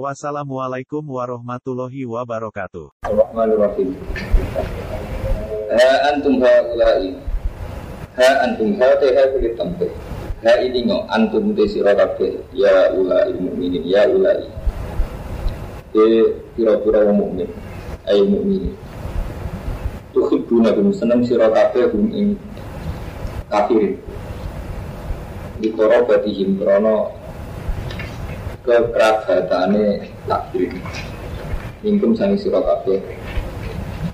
Wassalamualaikum warahmatullahi wabarakatuh. Bismillahirrahmanirrahim. Ha antum haulai. Ha antum ha te ha kulit tampe. Ha ini ngo antum te sira kabeh ya ulai mukminin ya ulai. E pira-pira wong mukmin. Ai mukmin. Tuhibbuna kum seneng sira kabeh kum ing kafir. Di korobatihim krono kekerabatane takdir. Mingkum sangi sira kabeh.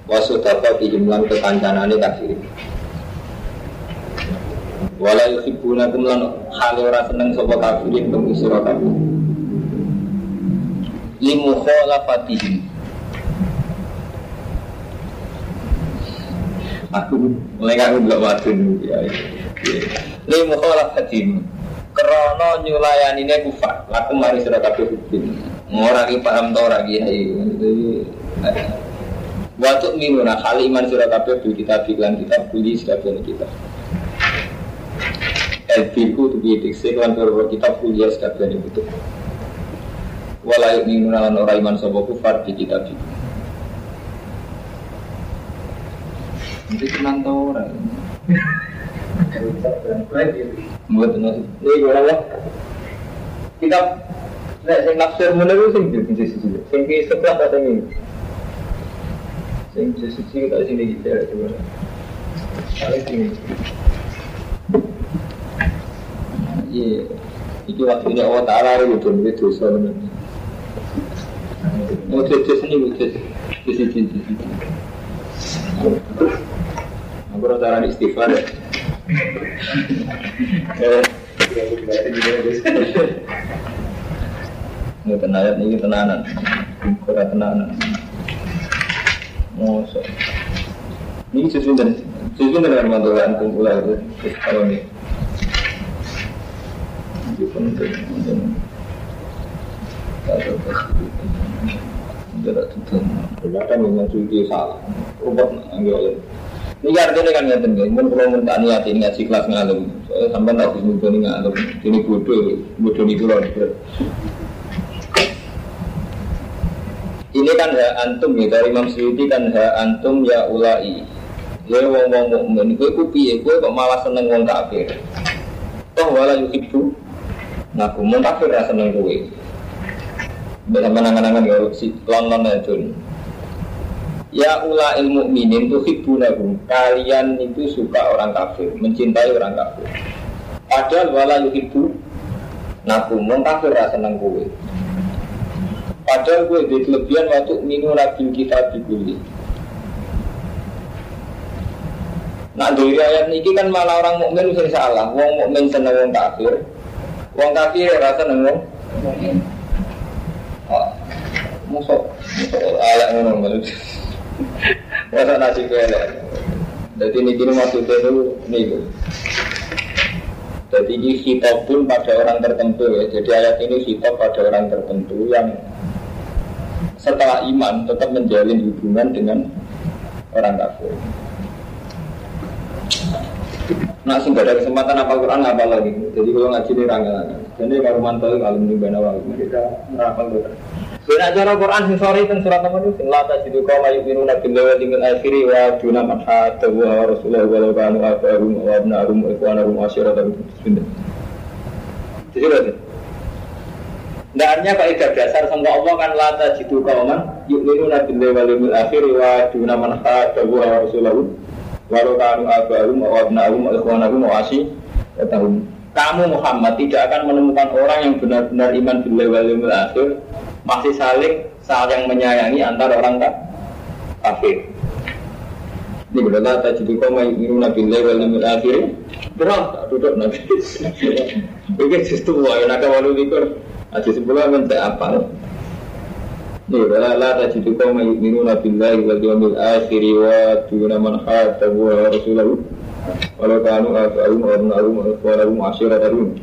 Wasodapa dihimlan kekancanane kafir wala yuhibbunakum lan hale ora seneng sapa kafirin kum sira kabeh. Limu khalafatihim aku mulai aku belum wadun ya limu khalafatihim krana nyulayanine kufar laku mari sira kabeh hukum ora ki paham to ora kiai Waktu minuna kali iman surah kabeh bil kita bilang kita beli sebagian kita. Elbiku tu bi diksi kan kalau kita kuliah sebagian itu. Walau minuna lan ora iman sapa kufar di kita bi. Nanti tenang tau orang. Buat. Ini gue lah. Kita Nek sing nafsir menurut sing di sisi sisi. Sing ki sebelah kata ini. Sing di sisi kita sini gitu ya coba. Kali sini. Iya. Iki waktunya Allah Ta'ala itu itu dosa benar. Mau jadi sini wujud di sisi di sisi. Aku rasa istighfar ya. Ini tenayat ini tenanan. Kura tenanan. Mosok. Ini sesuai dan Sesuai dengan Ramadan kumpulan itu Kalau ini. Ini penting Tidak tutup. Kelihatan memang cuci salah. Rubat Anggil oleh ini artinya kan ngerti nih, mungkin kalau minta niat ini ngaji kelas ngalem, tak bisa muncul ini ngalem, ini bodoh, bodoh ini pulau. Ini kan hak antum ya dari Imam Syuuti kan hak antum ya ulai. Ya wong wong mukmin, kowe ku piye? Kowe kok malah seneng wong kafir. Toh wala yuhibbu. Ngaku mau kafir ra seneng kowe. Dalam menangan-angan ya si lon-lon itu. Ya ula ilmu mukminin tuh hibunakum. Kalian itu suka orang kafir, mencintai orang kafir. Padahal wala yuhibbu. Ngaku mau kafir ra seneng kowe. Padahal gue di kelebihan waktu minu nabi kita dibeli. Nah dari ayat ini kan malah orang mukmin sering salah. Wong mukmin seneng wong kafir. Wong kafir rasa seneng wong. Oh, musuh, musuh ayat ngono. Masa nasi kele. Jadi ini kini maksudnya itu nih. Jadi ini hitop pun pada orang tertentu ya. Jadi ayat ini hitop pada orang tertentu yang setelah iman tetap menjalin hubungan dengan orang kafir. Nah, sing ada kesempatan apa Quran apa lagi? Jadi kalau ngaji ini rangga Jadi kalau mantau kalau bana waktu kita merapal betul. Bila acara Quran sing sore itu surat apa itu? Sing lata jitu kau mayu biru nabi lewa dengan akhiri wa duna manhat wa rasulullah wa law kanu abarum wa abnarum wa ikhwanarum wa asyiratum Jadi berarti Nah, artinya kaidah dasar sama Allah kan lata jitu kauman yuk minu nabi lewa limil akhir wa duna manhat wa rasulahu walau kanu abarum wa abnarum wa ikhwanarum wa asyiratum kamu Muhammad tidak akan menemukan orang yang benar-benar iman bil wal akhir masih saling saling menyayangi antara orang tak kafir. Ini berkata tajidu kau mau ingin nabi wal yawmil akhir berat duduk nabi. Oke justru wah nak walu likur aja sebelah minta apa? Nih, la la tajidu qauma yu'minuna billahi wal yawmil akhir wa tuna man hadda wa rasulahu walau kanu abahum wa abnahum wa ikhwanahum wa ashiratahum.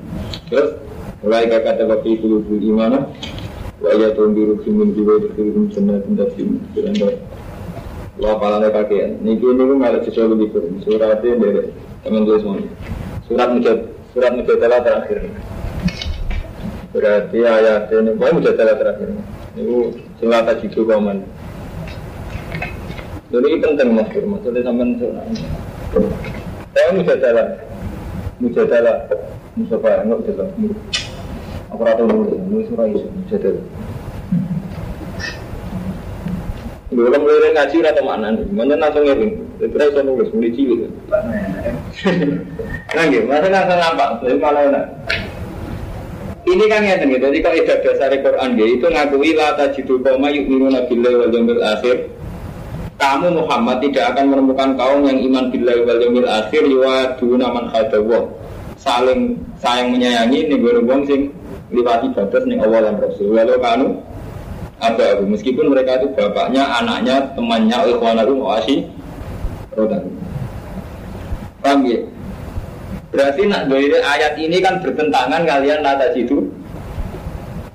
Terus mulai kata bapi qulubul imana wa ayatum bi ruhimin jiwa dikhirum jannatin tajrim beranda. Wah, palane kakean. Niki niku ngalih sesuatu gitu. Suratnya dari teman tulis semua. Surat mujad surat mujadalah terakhir. Berarti ayat ini, pokoknya mujadalah terakhir. Itu selata jitu kauman. Jadi ini penting mas, maksudnya sampai surat. Saya mujadalah, mujadalah, Mustafa, enggak mujadalah. Aku rata dulu, ini surah itu, mujadalah. Dulu kan mulai ngaji atau mana nih? Mana langsung ngirim? Terus saya nulis mulai cilik. Nah, gitu. Masa langsung nampak? Jadi malah enak. Ini kan ya gitu. Jadi kalau ibadah dasar Quran dia itu ngakui la tajidu qauma yu'minuna billahi wal yawmil akhir. Kamu Muhammad tidak akan menemukan kaum yang iman billahi wal yawmil akhir yuwaduna man khadawah. Saling sayang menyayangi nih gue sing liwati batas nih Allah dan Rasul. Walau kanu ada aku meskipun mereka itu bapaknya, anaknya, temannya, ikhwanarum, wasi, rodarum. Paham ya? Berarti nak dari ayat ini kan bertentangan kalian nata situ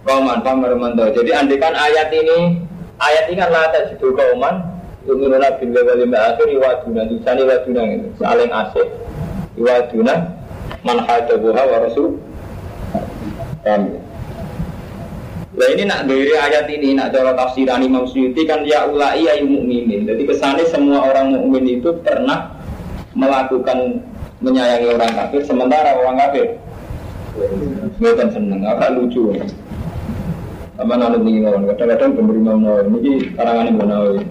kauman pamermanto. Jadi andikan ayat ini ayat ini kan nata situ kauman Yuminuna bin wal akhir iwaduna Disani iwaduna saling asik Iwaduna Man hadabuha wa rasul Paham ya? Nah ini nak dari ayat ini, nak cara tafsiran Imam Suyuti kan ya ulai ayu mukminin. Jadi kesannya semua orang mukmin itu pernah melakukan menyayangi orang kafir, sementara orang kafir bukan seneng, apa lucu. Sama nanti nih ngomong, kadang-kadang pemberi Imam Nawawi ini karangan Imam Nawawi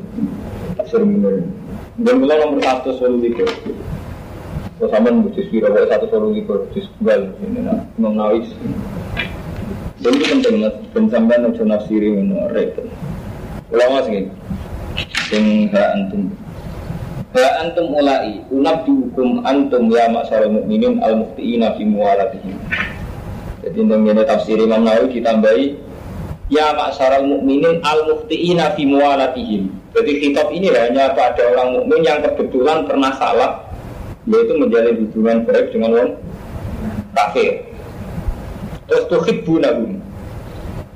tafsir bener. Dan mulai nomor satu likur. Terus sama nunggu sira satu solo likur, jus gal ini nah Nawawi. Dan itu penting mas, dan sampai nunggu nafsiri menurut repot. Ulama segini, yang hak antum Ha antum ulai unabbiukum antum ya masyarakat mukminin al muftiina fi muwalatihim. Jadi dengan tafsir Imam Nawawi ditambahi ya masyarakat mukminin al muftiina fi muwalatihim. Jadi kitab ini hanya pada orang mukmin yang kebetulan pernah salah yaitu menjalin hubungan baik dengan orang kafir. Terus tuhibbunahum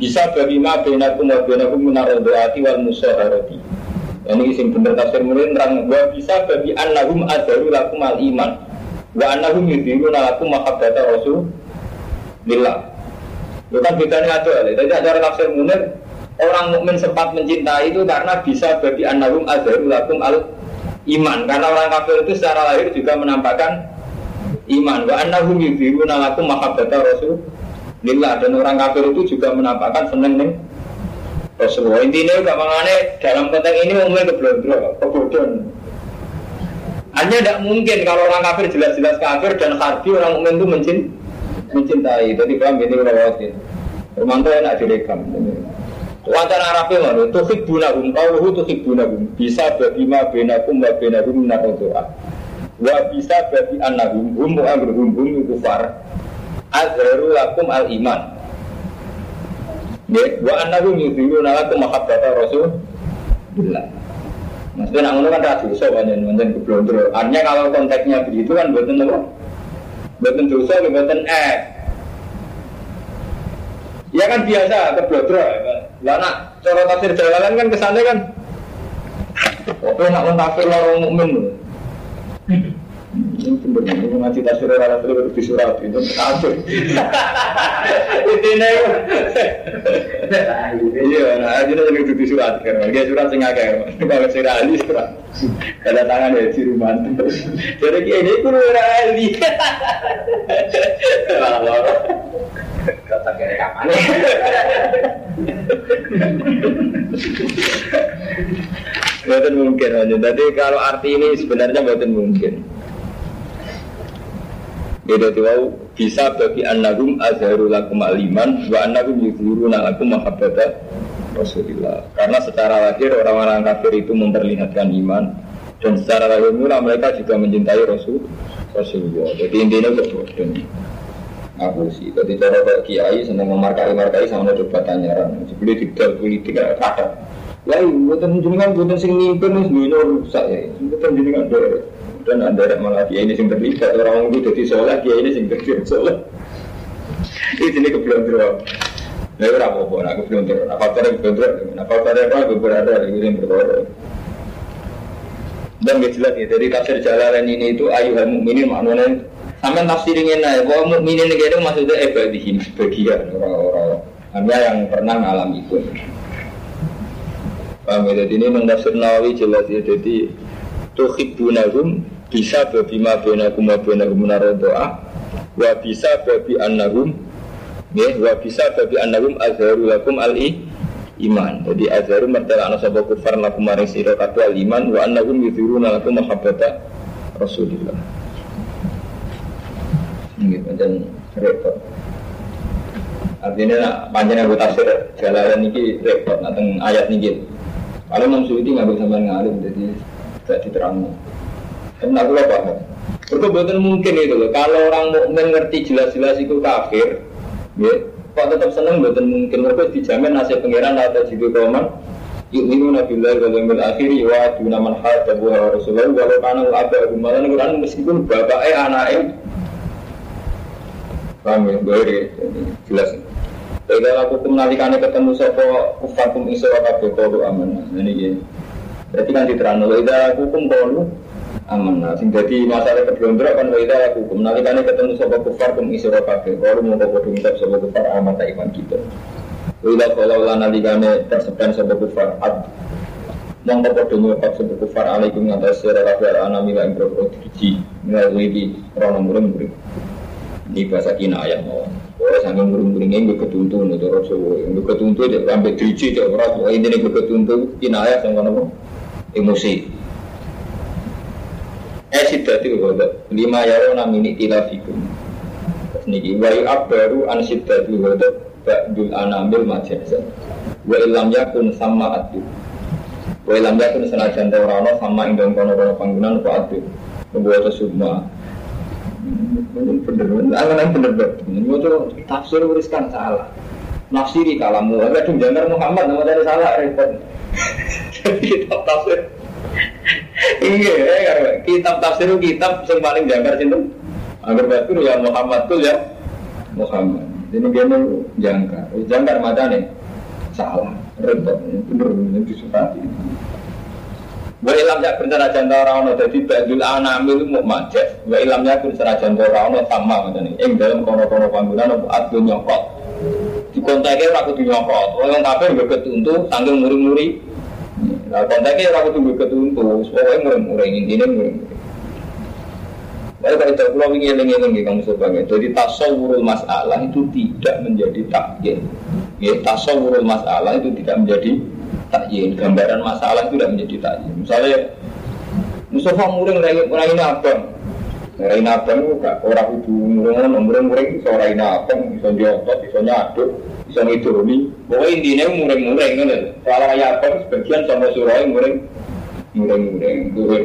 bisa bagi ma benakum wa benakum minaradati wal musaharati. Ini sing bener tafsir mulai terang wa bisa bagi annahum adaru lakum al iman. Wa annahum yudhiruna lakum mahabbata rasul lillah itu kan bedanya ada jadi cara tafsir munir. Orang mukmin sempat mencintai itu karena bisa bagi annahum adaru lakum al iman karena orang kafir itu secara lahir juga menampakkan iman wa annahum yudhiruna lakum mahabbata rasul lillah dan orang kafir itu juga menampakkan seneng nih Rasulullah. Intinya gampangane dalam konteks ini umumnya keblondro, kebodohan. Hanya tidak mungkin kalau orang kafir jelas-jelas kafir dan harbi orang mukmin itu mencin, mencintai. Jadi paham ini rawatin. Romanto enak direkam. Wacana Arabnya mana? Tuhik bunahum, kauhu tuhik bunahum. Bisa bagi ma benakum wa benahum doa. Wa bisa bagi anahum hum wa amruhum hum kufar. Azharu lakum al iman. Ya, wa annahu yudhiruna lakum mahabbata rasul Billah. Maksudnya nak ngono kan ra dosa pancen pancen keblondro. Artinya kalau konteksnya begitu kan buatan apa? Buatan dosa, buatan eh. Ya kan biasa keblondro. Lah nak cara tafsir jalalan kan kesannya kan Oke nak mentafsir orang mukmin. Ini benar, ini ngaji tasir orang itu di surat itu kafir. Intinya Iya, nah aja jadi itu di surat kan, dia surat sing akeh, kalau sing ahli surat. Ada tangan ya di rumah. Jadi ini kudu ora ahli. Kata kira kapan? Bukan mungkin aja. Jadi kalau arti ini sebenarnya bukan mungkin. Beda tahu bisa bagi annahum azharu lakum aliman wa annahum yudhiruna lakum mahabbata Rasulullah. Karena secara lahir orang-orang kafir itu memperlihatkan iman dan secara lahir mula mereka juga mencintai Rasul Rasulullah. Jadi intinya kebodohan. ngapusi. Jadi cara kayak kiai seneng memarkai-markai sama coba tanyaran. Jadi tidak politik ada kata. Ya, buatan jenengan buatan sing mimpin dunia rusak ya. Buatan jenengan ada dan ada malah kiai ini sing terlibat orang itu jadi soleh kiai ini sing terlibat soleh. Ini ini keblonderan. Nah, ora apa-apa, aku keblonderan. Apa cara keblonderan? Apa cara apa aku berada di sini berkoro. Dan jelas ya, dari tafsir jalalan ini itu ayuhal mukminin maknanya Sampai tafsirin aja, bahwa mukminin itu maksudnya ebadihim sebagian orang-orang hanya yang pernah mengalami itu. Paham ya? Jadi ini menafsir Nawawi jelas ya. Jadi tuhibbunahum bisa ma bainakum wa bainahum narodoa wa bisa babi annahum ya wa bisa babi annahum azharu lakum al iman. Jadi azharu mertela ana sapa kufar lakum maring sira al iman wa annahum yudhiruna lakum mahabbata Rasulillah. Ini macam repot. Artinya panjang aku tafsir jalanan ini repot, nanti ayat ini. Kalau Imam Suyuti nggak bisa ngalim, jadi tidak diterang. Karena aku apa? Berkebetulan mungkin itu loh. Kalau orang mau mengerti jelas-jelas itu kafir, ya, kok tetap seneng betul mungkin mereka dijamin nasib pangeran atau jitu kauman yu'minu nabillahi wal yawmil akhir wa duna man hadda wa rasulullah walau kana abah malah Quran meskipun bapaknya anaknya Paham ya, boleh jelas. Jadi aku menalikannya ketemu sopo kufakum iso kabeh kalu aman. Ini ya. Berarti kan diterang lo ida hukum kalu aman. Sing jadi masalah keblondra kan lo ida hukum menalikannya ketemu sopo kufar kum iso kabeh kalu mau kau ngucap sopo kufar aman tak iman kita. Ida kalau lah nalikane tersepen sopo kufar ad Mongko padha ngucap sopo kufar alaikum ngatas sira kabeh anamila ing boro driji melalui di rono murid ini bahasa kina ayat mau. Oh, sambil muring-muringnya gue ketuntun itu Rasul. Gue ketuntun sampai driji dia orang. Oh, ini gue ketuntun kina ayat yang mana emosi. Eh sidati wadok lima yaro namini tilafikum. Niki wayu abbaru an sidati wadok ba'dul anamil majazan. Wa ilam yakun sama atu. Wa ilam yakun senajan taurano sama indong kono-kono panggungan apa atu. Membuat semua bener angan bener bener mau tuh tafsir uriskan salah nafsiri kalamu ada jangan Muhammad nama dari salah repot kitab tafsir iya ya kitab tafsir itu kitab yang paling jangkar sih agar betul ya Muhammad tuh ya Muhammad ini dia mau jangkar jangkar mata nih salah repot bener bener disepati Wa ilam yakun senajan ta ora ono dadi badul anamil mu majas. Wa ilam yakun senajan ta ora ono sama ngene. Ing dalem kono-kono panggonan apa adu nyokot. Dikontake ora kudu nyokot. Wong kabeh nggo ketuntu saking muri-muri. Nah, kontake ora kudu nggo ketuntu, pokoke muri-muri intine muri-muri. Lalu kalau itu pulau ingin ingin ingin kamu sebagai jadi tasawurul masalah itu tidak menjadi takyin. Ya tasawurul masalah itu tidak menjadi takyin. Gambaran masalah itu tidak menjadi takyin. Misalnya Mustafa muring lagi ini abang. Orang ini itu gak orang itu muring muring muring seorang ini abang. Bisa diotot bisa nyaduk bisa ngidromi pokoknya intinya muring muring kan kalau kayak abang sebagian sama surai muring muring muring duhur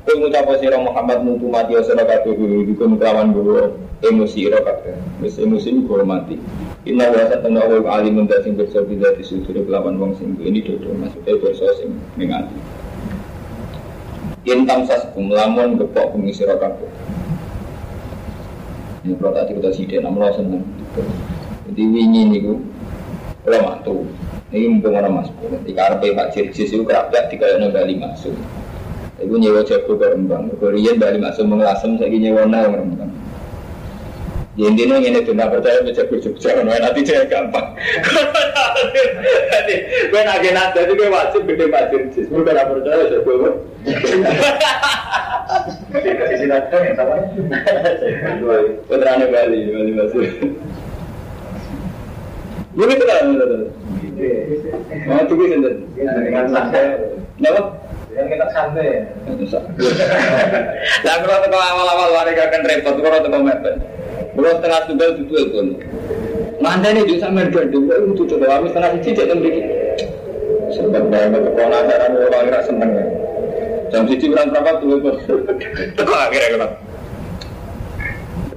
Kau ngucap sira Muhammad mutu mati sira kabeh iku kelawan gowo emosi ira kabeh. Wis emosi iku mati. Inna wa satana wa alimun da sing kerja bila disudur kelawan wong sing ini dodo maksudnya dosa sing ning ati. Intam saskum lamun gepok bumi sira kabeh. Ini kalau tadi kita sidik, namun lo. Jadi wingi niku, kalau mantu, ini mumpung orang masuk. Di karpe Pak Jirjis itu kerabat tiga yang Bali masuk. Ibu nyewa jago ke Rembang. Korea Bali masuk mengelasem, saya nyewa nang Rembang. Ya intinya ini tuh percaya baca Jogja kan nanti saya gampang. Jadi gue nagih nada gue wajib gede Pak Jirjis. Gue gak percaya saya gue. Sisi nada yang sama. Putrane Bali, Bali masuk. Gue itu kan. Mau tunggu sendiri. Dengan santai. Kenapa? Yang kita santai ya. Nah, kalau awal-awal warga kan repot, kalau tengok mepet. Kalau setengah tunggal itu itu. Nanti ini juga sama dengan dua itu coba kami setengah siji tidak memiliki. Sempat banyak keponakan orang kira seneng. Jam siji bulan berapa tuh itu? Tengok akhirnya kenapa?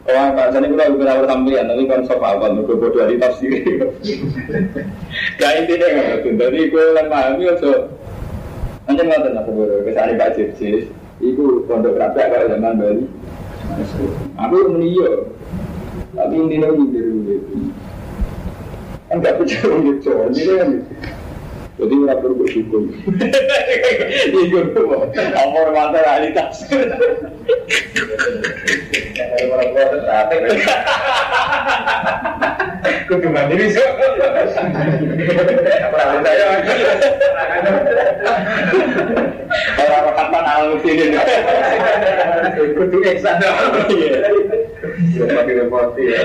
Wah, Pak Sani kita bukan awal sampean, tapi kan sok awal, mereka bodoh dari tafsir. Intinya nggak betul. Jadi gue yang pahami aja. Nggak tahu aku baru ke sana Pak Jirjis. Iku pondok rapi kalau zaman Bali. Aku meniyo. Tapi intinya ini Kan gak percaya gitu. Jadi kan jadi nggak perlu bersyukur. Itu amor mata realitas. Kudu mandiri sih. Orang kapan alam sini. Kudu eksan. Iya. Pakai repot ya.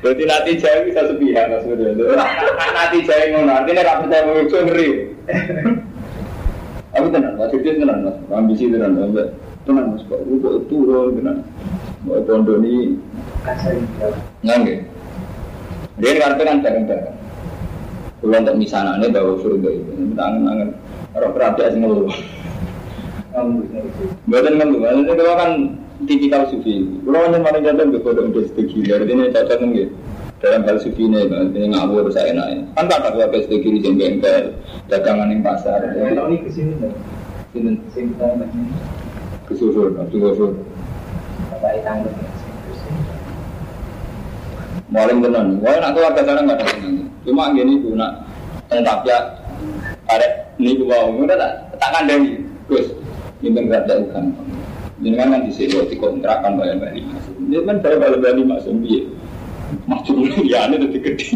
Berarti nanti jauh bisa sepihak mas Nanti jauh ngono, artinya nggak percaya mau itu ngeri. Aku tenang, mas Sudi tenang mas, ambisi tenang mas, tenang mas, kok itu turun tenang. Mau pondok ini, nggak Dia ngerti kan bareng-bareng. Kalau untuk misalnya ini bawa surga itu, tangan-tangan. Orang perhatian sih ngeluh. Buatan kan, ini kalau kan tipikal sufi. Kalau hanya paling jantan ke kodok untuk stegi, artinya cocok kan gitu. Dalam hal sufi ini, artinya ngawur saya enak. Kan tak ada apa stegi di bengkel, dagangan di pasar. Kalau ini ke sini dah, Sini sing kita macam kesusun, kesusun. apa itu Maling tenan. Wah, nak keluarga sana nggak ada tenan. Cuma gini bu, nak tentang ya ada ini bu mau, udah tak tak kandang Gus, ini kerja Jadi kan di sini waktu kontrakan bayar balik masuk. Ini kan saya bayar balik masuk biar masuk ya ini udah gede.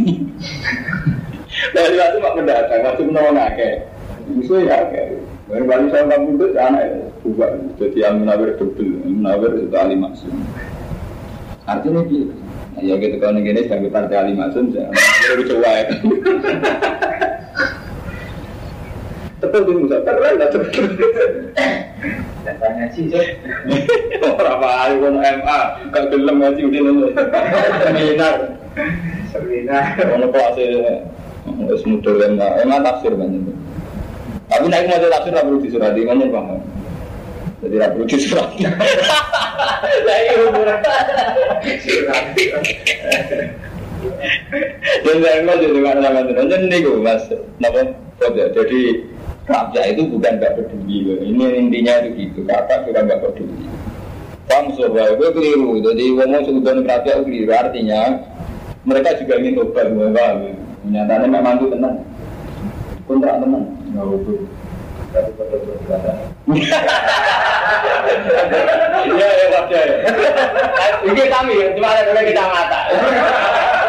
Dari waktu mak mendatang, masuk menolong akeh. Musuh ya akeh. Bayar balik saya kampung itu anak ya, bukan. Jadi yang menawar double, menawar itu ahli maksud. Artinya gitu. Nah, ya gitu kalau negara sebagai partai ahli jangan baru coba ya. Tepat di musa, keren lah. Tanya sih, sih. Berapa hari pun MA, gak gelem ngaji udah nanya. Seminar, Serena. ono kelas wis mudah MA, MA tafsir banyak. Tapi naik mau tafsir tak perlu disurati, kan paham. Jadi tak perlu disurati. Saya umur. Dan saya mau jadi mana sama teman, jadi nih gue mas, napa? Jadi Raja itu bukan gak peduli, ini intinya itu gitu. Kata bukan gak peduli. Paham sobat, gue keliru. Jadi ngomong sebutan raja itu keliru. Artinya mereka juga ingin tobat, gue paham. Nyatanya memang itu tenang. Kontrak tenang. Nggak betul. Iya, ya, raja ya. Ini kami, cuma ada dua kecamatan.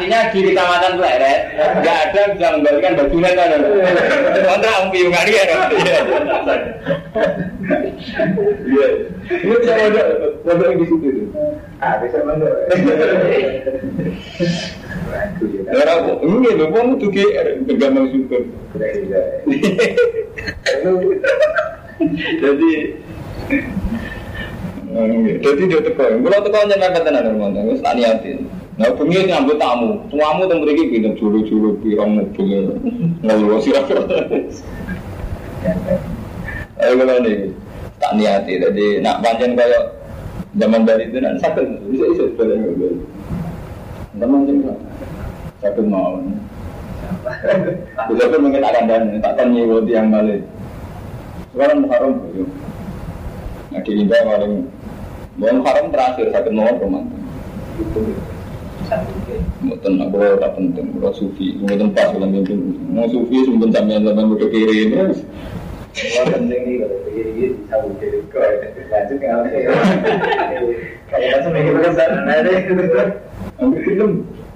Artinya di kecamatan Pleret, nggak ada bisa mengembalikan bajunya kan. Kontrak om piungan ya. Iya. Ini bisa modal yang di situ tuh. Ah, bisa ini kamu tuh GR, bergambar syukur. Jadi, jadi dia teko, kalau hanya nggak tenan teman, wis tak niatin. Nah, bengi nyambut tamu, tamu temu mriki pinter juru-juru pirang mobil, ngeluh sirah Ayo kalau nih, tak niati, jadi nak panjang kayak zaman dari itu nanti sakit, bisa bisa mobil. Teman sih, sakit mau. Bisa pun mungkin akan dan tak tanya waktu yang balik. Sekarang Muharram belum. Nah di India paling mau Muharram terakhir sakit mau romantis. Satu ke. Mungkin aku tak penting, kalau sufi, mungkin pas dalam mimpi. Mau sufi mungkin sampai zaman udah kiri ini. Penting kalau begini bisa kok. Lanjut mikir sana ada. Ambil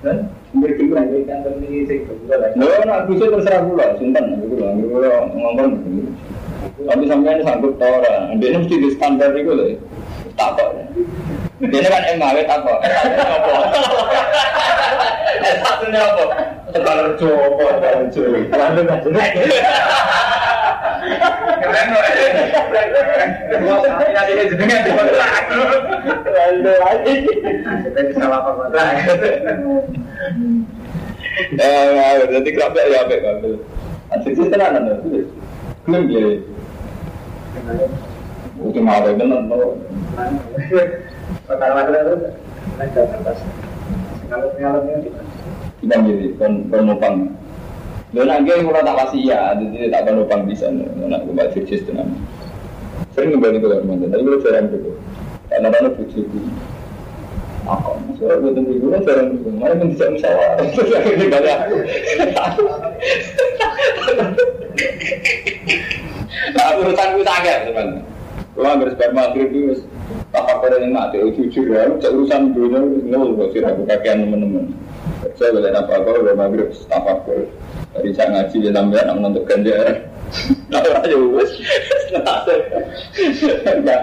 Dan ambil kan ini nak terserah gitu gitu ngomong gitu. Tapi sanggup tau orang, dia mesti di standar loh, tak kok. Dia kan MAW tak kok. Eh satunya apa? Tegal rejo apa? Tegal rejo. Lalu nggak jelas. Keren loh. Dia jenengan di mana? Lalu lagi. Kita bisa lapor mana? Eh, jadi kerapnya ya apa kan? Asik tenanan tuh. Klaim itu ada. Kalau ngalami di mana? Kita jadi kon nak gue mulai tak pasti ya, jadi tak kon nopang bisa. Nak tenan. Sering kembali ke tapi jarang gitu. Karena karena bujuku. Aku, gue tunggu gue jarang gitu. Mana pun bisa musyawarah. Kali aku. Nah, urusan gue sangat teman. Kalau hampir sebar maghrib itu apa yang mati, jujur ya, urusan dunia nol, kok sih aku kakean teman-teman. Saya boleh apa apa, udah maghrib, apa Dari saya ngaji dia sampai anak menuntut ganjaran. Nah, aja wes, enggak.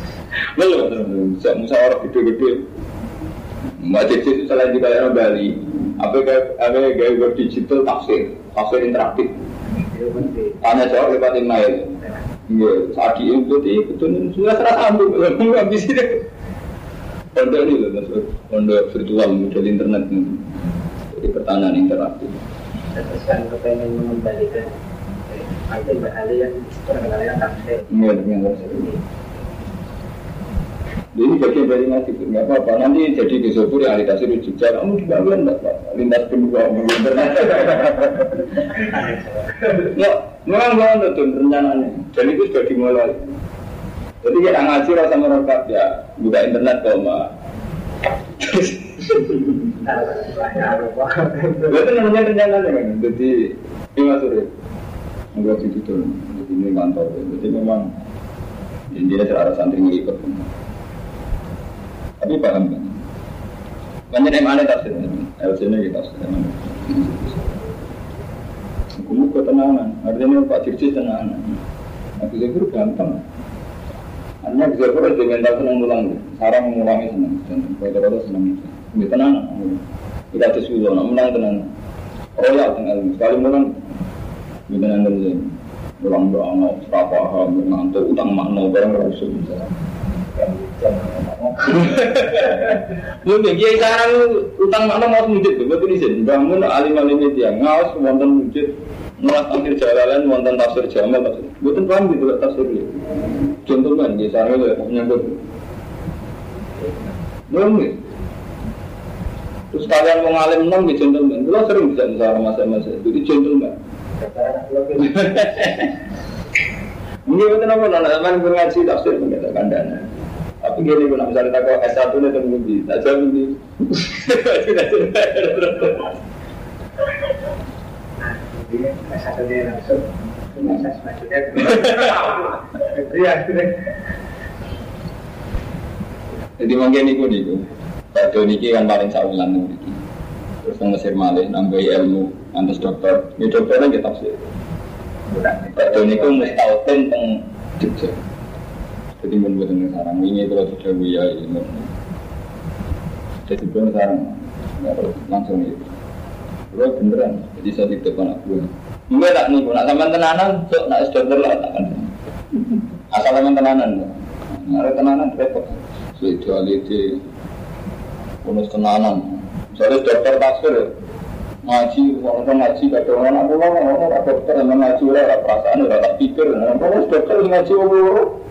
Belum. Saya musyawarah gede-gede. Mbak Cici itu selain daerah Bali, apa apa kayak digital tafsir, tafsir interaktif. Tanya jawab lewat email. Iya, saat di itu betul sudah serasa sambung, nggak habis itu. Pondok ini loh, maksud pondok virtual model internet ini. Jadi pertanyaan interaktif. Terus kan kepengen mengembalikan Mbak Ali yang terkenalnya tafsir. Iya, dengan Jadi bagian dari ngaji itu nggak apa-apa. Nanti jadi di realitas itu juga kamu juga kan nggak apa-apa. Lintas kedua internet. Ya, memang banget tuh rencananya. Dan itu sudah dimulai. Jadi kita ngaji rasa merokat ya buka internet kok mbak. Itu namanya rencananya kan. Jadi ini masuk ya. Enggak itu tuh. Jadi ini kantor. Jadi memang intinya cara santri ngelipet. Tapi paham kan? Banyak yang aneh tafsir ini kita tafsir Hukum ke tenangan, artinya Pak Dirji tenangan. Aku Zafir gampang. Hanya Zafir aja mental senang ulang, sarang mengulangi senang, dan kata-kata senang itu. Ini tenangan. Kita ada sulo, nak menang tenang. Royal ilmu, sekali menang. Ini tenang dan ulang doang, serapa, ngantuk, utang makna, barang rasul misalnya. Mungkin kiai sekarang utang mana mau mujud tuh, betul izin. Bangun alim alim itu yang ngawas wonten mujud, nulis tafsir jalalan wonten tafsir jamal tafsir. Betul paham gitu lah tafsir itu. Contoh kan kiai sekarang itu menyangkut. Belum nih. Terus kalian mau ngalim enam di gentleman, lo sering bisa misalnya masa-masa, jadi gentleman. Mungkin itu nama anak teman ngaji tafsir mengatakan dana. Tapi gini, kalau misalnya tak kau S1 nih temu di, tak jauh di. Jadi S1 dia langsung proses maksudnya. Jadi mungkin itu nih, Pak Doni kan paling saulan nih. Terus nang Mesir malih nambahi ilmu, antus dokter. Ini dokternya kita tafsir. Pak itu mustautin teng Jogja. Jadi mun buatan sarang ini kalau sudah buya ini. Jadi pun sarang langsung itu. Gue beneran, jadi saya titip anak gue. Enggak tak nih, nak sampai tenanan, sok nak dokter lah tak kan. Asal sampai tenanan, ada tenanan repot. Spirituality, bonus tenanan. Misalnya dokter tafsir, ngaji, orang ngaji, kata orang aku lah, orang dokter yang ngaji, orang perasaan, orang tak pikir, orang dokter ngaji, orang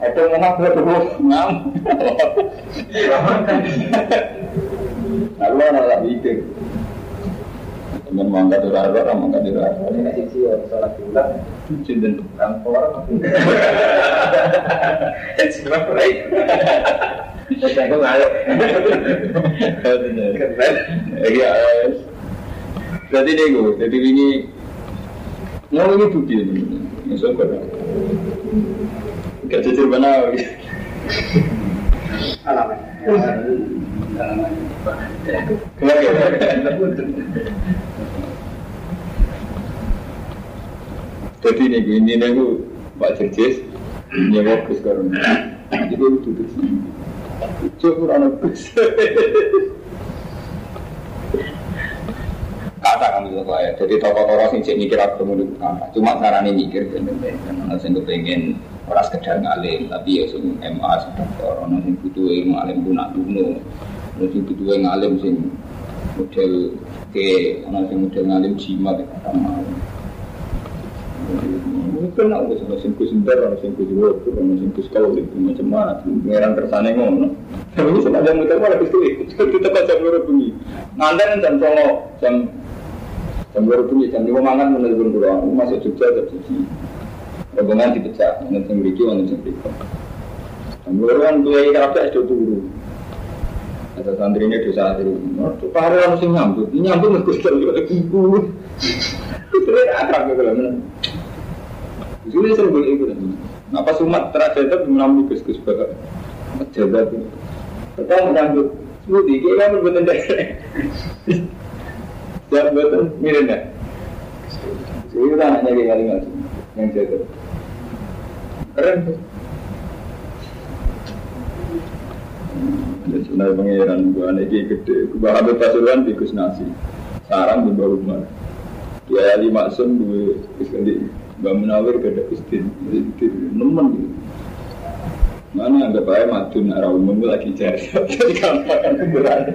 yang enak gue dulu ngam. Anak tak mikir. Teman mangga di rara, orang mangga di rara. Ini sih sholat bulan. Cinten. Kantor. Sebab baik. Saya kok ngalih. Keren. Iya. Berarti deh gue, jadi ini mau ini bukti ini. Ke Gak jujur mana Jadi ini ini nih Pak Jerjes nyewa bus karena jadi gue duduk sini. Cukup kurang bus. Kata kami itu ya. Jadi tokoh-tokoh sing cek mikir aku mau kata. Cuma caranya mikir bener-bener. Karena saya kepengen orang sekedar ngalim, tapi ya sing MA sing dokter, orang sing butuh ngalim guna duno, orang sing butuh ngalim sing model ke, orang sing model ngalim jimat mungkin aku sama sing Gus Ndar, sama sing Wok, sama sing Gus Kau itu macam-macam. Pangeran kersane ngono. Tapi ini sepanjang muter kita jam dua bunyi. Nganten jam songo jam jam dua bunyi jam lima mangan menelpon. Aku masuk Jogja tujuh. Rombongan dipecah, nanti sing mriki, nanti sing. Jam dua kan tuh kerapnya sudah turu. Ada ini dosa akhir. Tuh pare orang sing nyambut, nyambut Kau ibu. Itu akrab gitu loh. Jadi sering boleh ikut. Apa sumat terakhir itu menambah gus gus bapak. Jaga tuh. Kita menyambut. Seperti ini kan berbeda dari. Jangan betul mirip ya. Jadi kita anaknya kayak kali nggak yang jaga. Keren tuh. Sebenarnya pengiran gua anak gede. Gua ambil pasuruan di Gus Nasi. Sarang di bawah rumah. Dia lima sun dua iskandar. Mbak Munawir ada istin, nemen gitu. Mana anggap aja madun arah umum lagi cari jadi gampang berat.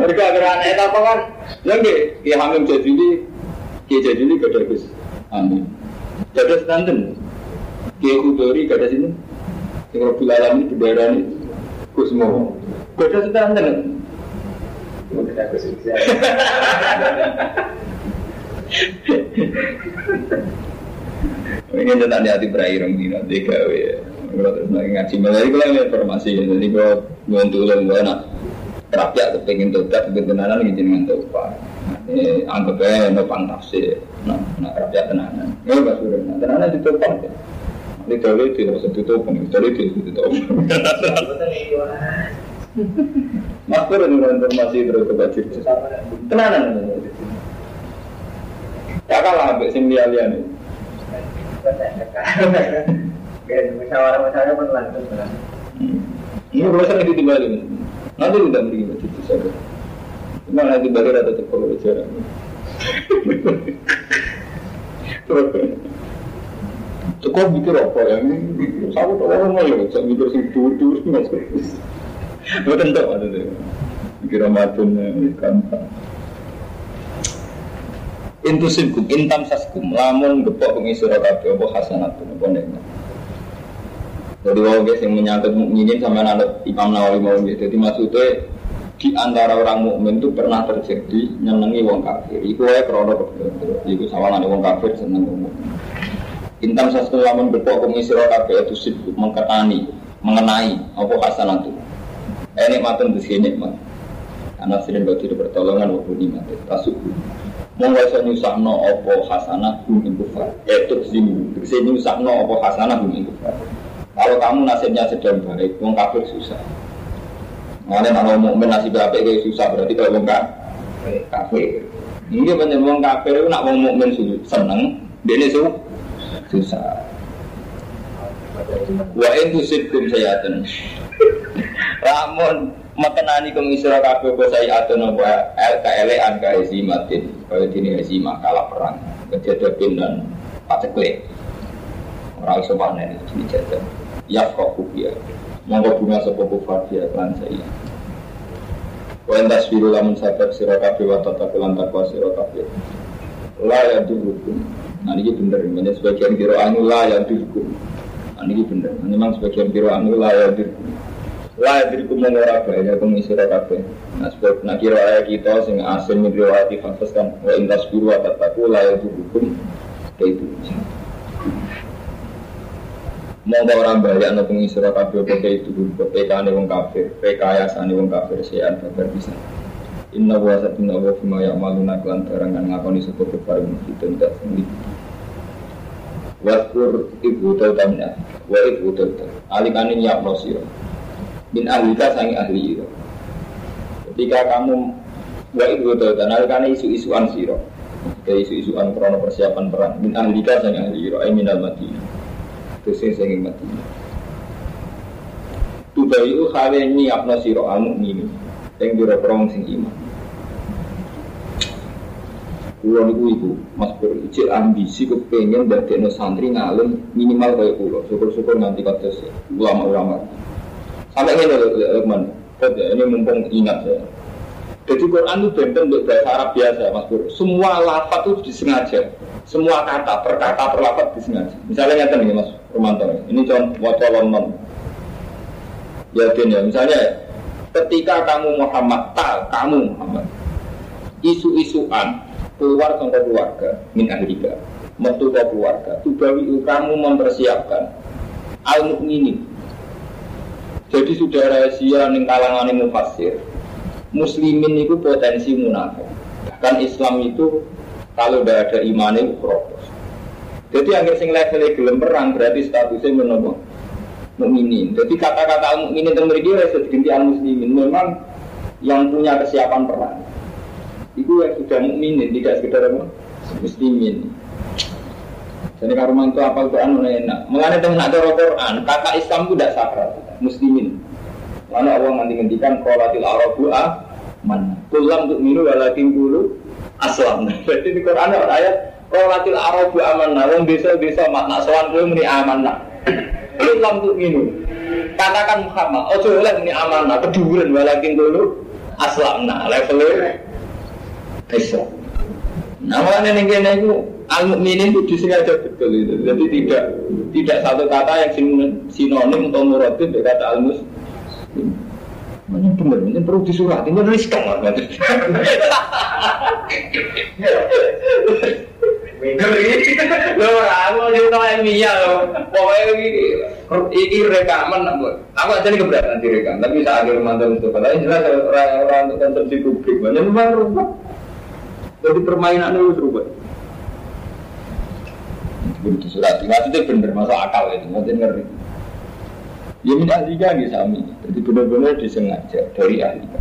Mereka gerak itu apa kan? Lagi dia hamil jadi ini, dia jadi ini gak ada gus amin. Gak ada standar. Dia kudori gak ada sini. Yang Rabbul Alamin bendera ini gus mau. Gak ada sih. Ini tentang hati berakhir dina tiga ya. Kalau terus lagi ngaji malah itu lagi informasi ya. Jadi kalau bantu lo gue nak rakyat kepengen tobat kebenaran ini dengan tobat. Ini anggap aja no pantafsir. Nah, nak rakyat tenanan. Ya pas sudah nah tenanan itu tobat ya. Ini itu harus ditutup, kalau itu ditutup. Maktur ini informasi terus kebaca. Tenanan. Ya kalah sampai sing liya-liya nih. Musyawarah-musyawarah pun lanjut. Ini nanti tiba ini, nanti tidak beri itu saja. Cuma nanti bagi rata tetap kalau bicara. Cukup mikir apa ya? Saya tahu orang ya, saya mikir sing dur-dur mas. Lo tentu ada deh. Mikir Ramadan gampang. Intusibkum intam saskum lamun gepok pengi surah kabeh apa hasanatun apa nikmat. Jadi wong guys yang menyangkut mukminin sama anak Imam Nawawi mau gitu. Jadi maksudnya di antara orang mukmin itu pernah terjadi nyenengi wong kafir. Iku wae krana. Iku sawangan wong kafir seneng wong mukmin. Intam saskum lamun pengi surah kabeh itu sibuk mengkenani, mengenai apa hasanatun. Eh nikmatun di sini nikmat. Anak sering bagi pertolongan walaupun nikmat. Tasubuh monggo iso nyusahno apa hasanah hum ing kufar itu zimu tegese nyusahno apa hasanah hum ing kufar kalau kamu nasibnya sedang baik wong kafir susah Mengenai kalau mukmin nasib apik kayak susah berarti kalau wong kafir ini banyak wong kafir itu nak wong mukmin seneng dia ini susah. Wa itu sidkum sayatan Ramon mekenani kum isra kabeh apa saya atau nopo LKL angka hesimatin kaya dini hesimah kalah perang. Kejadian dan paceklik. Orang iso panen dijajan ya kok ya monggo bunga sepo kufar dia kan saya. Wa entas firu lamun sabar sira kabeh wa tata lan takwa sira kabeh. La ya durukum nah ini bener. Ini sebagian kira anu la ya durukum nah ini bener. Memang sebagian kira anu la ya durukum La diriku mengora bahaya pengisir kabeh. Nah sebab nak kira ayat kita sing asin min riwayati faktas kan wa intas biru atataku la ya hukum itu. Monggo orang bahaya no pengisir kabeh pakai itu PK wong kafir, PKayasane wong kafir sean kabar bisa. Inna wa satina wa fima ya maluna klan barang kan ngakoni sapa kefar itu ndak sendiri. Waskur ibu tautamnya, wa ibu tautam. Alikane nyiap no siro min ahlika sangi ahli iro. Ketika kamu wa itu dan karena isu-isuan siro, ke isu-isuan krono persiapan perang min ahlika sangi ahli iro, ay minal. Itu sing sangi mati. Tudayu khale nyiapno siro amuk ini, yang dira perang sing iman. Kulo niku iku Mas Pur ijil ambisi kepengen dadekno santri ngalim minimal kaya kulo. Syukur-syukur nganti kados ulama-ulama. Sampai ini Lukman, ya, ini mumpung ingat saya. Jadi Quran itu benten untuk bahasa Arab biasa, Mas Bro. Semua lafaz itu disengaja. Semua kata per kata per lafaz disengaja. Misalnya nyata nih Mas Romanto. Ini contoh waca non. Ya ya, misalnya ketika kamu Muhammad, tak kamu Muhammad. Isu-isuan keluar ke keluarga min ahlika metu ke keluarga tubawi kamu mempersiapkan al mukminin jadi sudah rahasia ning kalangan mufassir muslimin itu potensi munafik. Bahkan Islam itu kalau tidak ada iman itu propos. Jadi akhir sing level gelem perang berarti statusnya menapa? Mukminin. Jadi kata-kata mukminin itu mriki wis diganti al muslimin. Memang yang punya kesiapan perang. Itu yang sudah mukminin, tidak sekedar? Muslimin. Jadi kalau itu apa Quran enak. Mengenai dengan ada Quran, kata Islam itu tidak sakral, muslimin. Mana Allah nanti ngendikan qolatil arabu man. Kulam untuk minu walakin dulu aslam. Berarti di Quran ada ayat qolatil arabu amanah. Wong desa-desa makna sowan kowe muni amanah. Kulam untuk minu. Katakan Muhammad, ojo oleh muni amanah, keduren walakin dulu aslam. Nah, levelnya Islam. Nah, makanya nih kene itu al mukminin itu disengaja betul itu. Jadi tidak tidak satu kata yang sinonim atau muradif dengan kata al muslim ini bener, ini perlu disurat, ini riskan lah. Minder ini. Loh, aku mau tahu ilmiah loh. Pokoknya ini, ini rekaman. Aku aja nih keberatan direkam, tapi saat akhir mantan untuk kata ini jelas orang-orang untuk konsumsi publik. Banyak memang rumah. Jadi permainan itu serubah. Begitu surat, itu bener, masuk akal itu, nanti ngerti. Ya min ahlika nih sami. Jadi benar-benar disengaja dari ahlika.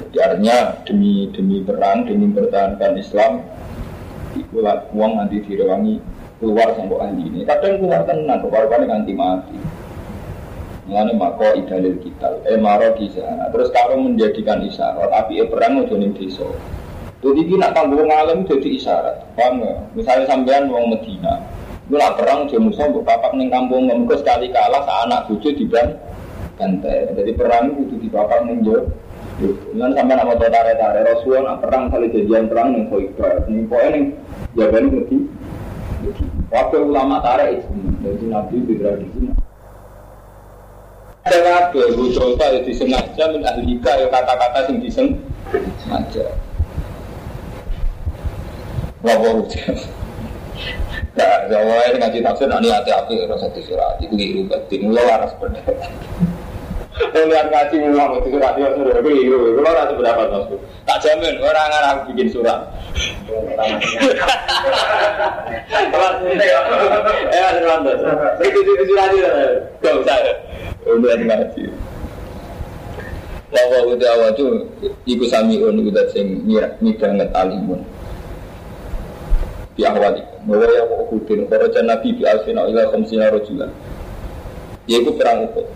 Jadi artinya demi demi perang, demi mempertahankan Islam, ikulah uang nanti direwangi keluar sampai ahli ini. Kadang keluar tenang, keluar dengan anti mati. Mengenai mako idalil kita, eh maro kisah. Terus kalau menjadikan isyarat, tapi eh perang mau jonin desa. Jadi kita tanggung ngalim jadi isyarat. Paham Misalnya sampean uang Medina, Gue perang dia musuh untuk papak neng kampung nggak sekali kalah sa anak bucu di ban bantai. Jadi perang itu di papak neng jo. Dengan sampai nama tuh tare tare Rasulullah nak perang kali jadian perang neng Khoibar. Neng poin neng jawaban ngerti. Waktu ulama tare itu jadi nabi di tradisi. Ada waktu bu contoh itu disengaja min ahlika ya kata-kata sing disengaja. Wah, wah, Nah, Jawa ini ngaji tafsir, nanti hati-hati rasa surat itu keliru berarti mulai waras benar. Lihat ngaji mulai itu surat itu keliru, kalau rasa berapa maksud? Tak jamin orang orang aku bikin surat. Eh ada mantas. Itu itu surat itu, gak usah. Udah ngaji. Lawa udah awal tuh, ikut samiun udah sing ngetalimun. Di awal itu. Bahwa yang mau hudin Kharajan Nabi bi alfina ila khamsina rojulan Yaitu perang Uhud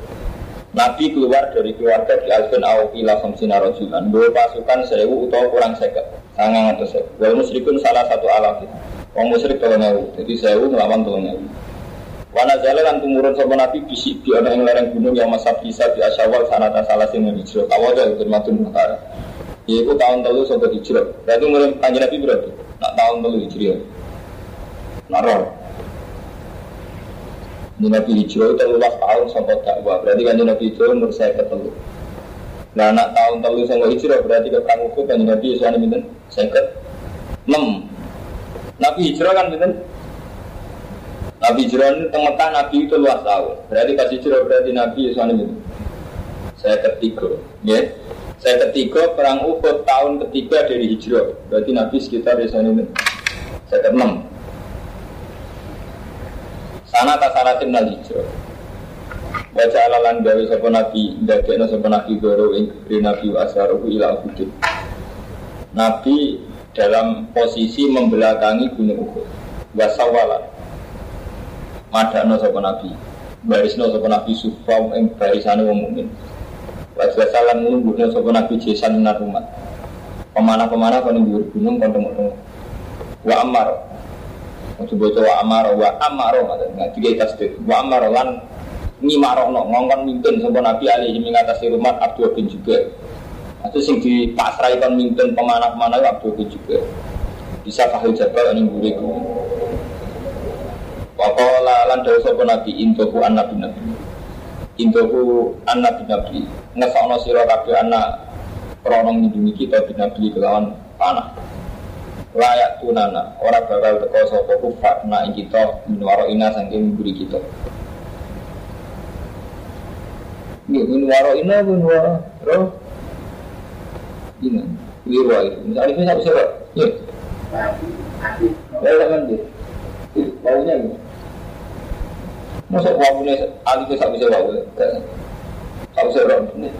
Nabi keluar dari keluarga di alfin aw ila khamsina rojulan Dua pasukan sewu atau kurang seket Sangang atau sewu Wal musyrikun salah satu alaf Wong musyrik tolong ewu Jadi sewu melawan tolong ewu Wana jalan lan tumurun sama Nabi bisik di ana ing lereng gunung yang masa bisa di asyawal sanata salah sing hijrah. Awal dari firmatun utara. Yaitu tahun telu sampai hijrah. Berarti mulai kanjeng Nabi berarti. Nak tahun telu hijrah. Naror. Nabi Hijrah itu luas tahun sampai dakwah. Berarti kan Nabi Hijrah umur saya ketelu. Nah anak tahun telu sama hijrah berarti ke perang Uhud kan Nabi ini minta saya ke enam. Nabi hijrah kan minta Nabi hijrah ini tengah Nabi itu luas tahun. Berarti pas hijrah berarti Nabi Yesus ini minta saya ketiga. Ya. Saya ketiga perang Uhud tahun ketiga dari hijrah. Berarti Nabi sekitar Yesus ini saya ke enam. Sana tasaratin nal hijrah. Baca alalan gawe sapa nabi, ndadekno sapa nabi goro ing nabi asaruhu ila Uhud. Nabi dalam posisi membelakangi gunung Uhud. Wasawala. Madano sapa nabi. Barisno sapa nabi sufa ing barisane wong mukmin. Wasalan nungguhno sapa nabi jesan narumat. Pemana-pemana kon gunung kon temu Wa amar Coba coba amaro wa amaro maksudnya tiga tasdid wa amaro lan ngimaro no ngongkon mimpin sampai Nabi Ali mengatasi rumah Abdul bin juga Itu sing dipasrai kon mimpin pemanah-pemanah Abdul juga. Bisa kahil jabal ini buriku. Wakola lan dawa sapa nabi intoku an nabi nabi. Intoku an nabi nabi. Ngesokno sira kabeh anak kronong ngindungi kita binabi kelawan panah. Layak tunana orang bakal teko sapa kufar na kita minwaro ina saking mburi kita. Nggih minwaro ina minwaro roh. Ini, liru itu. Misalnya bisa bisa, ya. Ya, kan dia. Baunya ini. Masa wawunya ahli itu tak bisa wawu Tak bisa roh ini?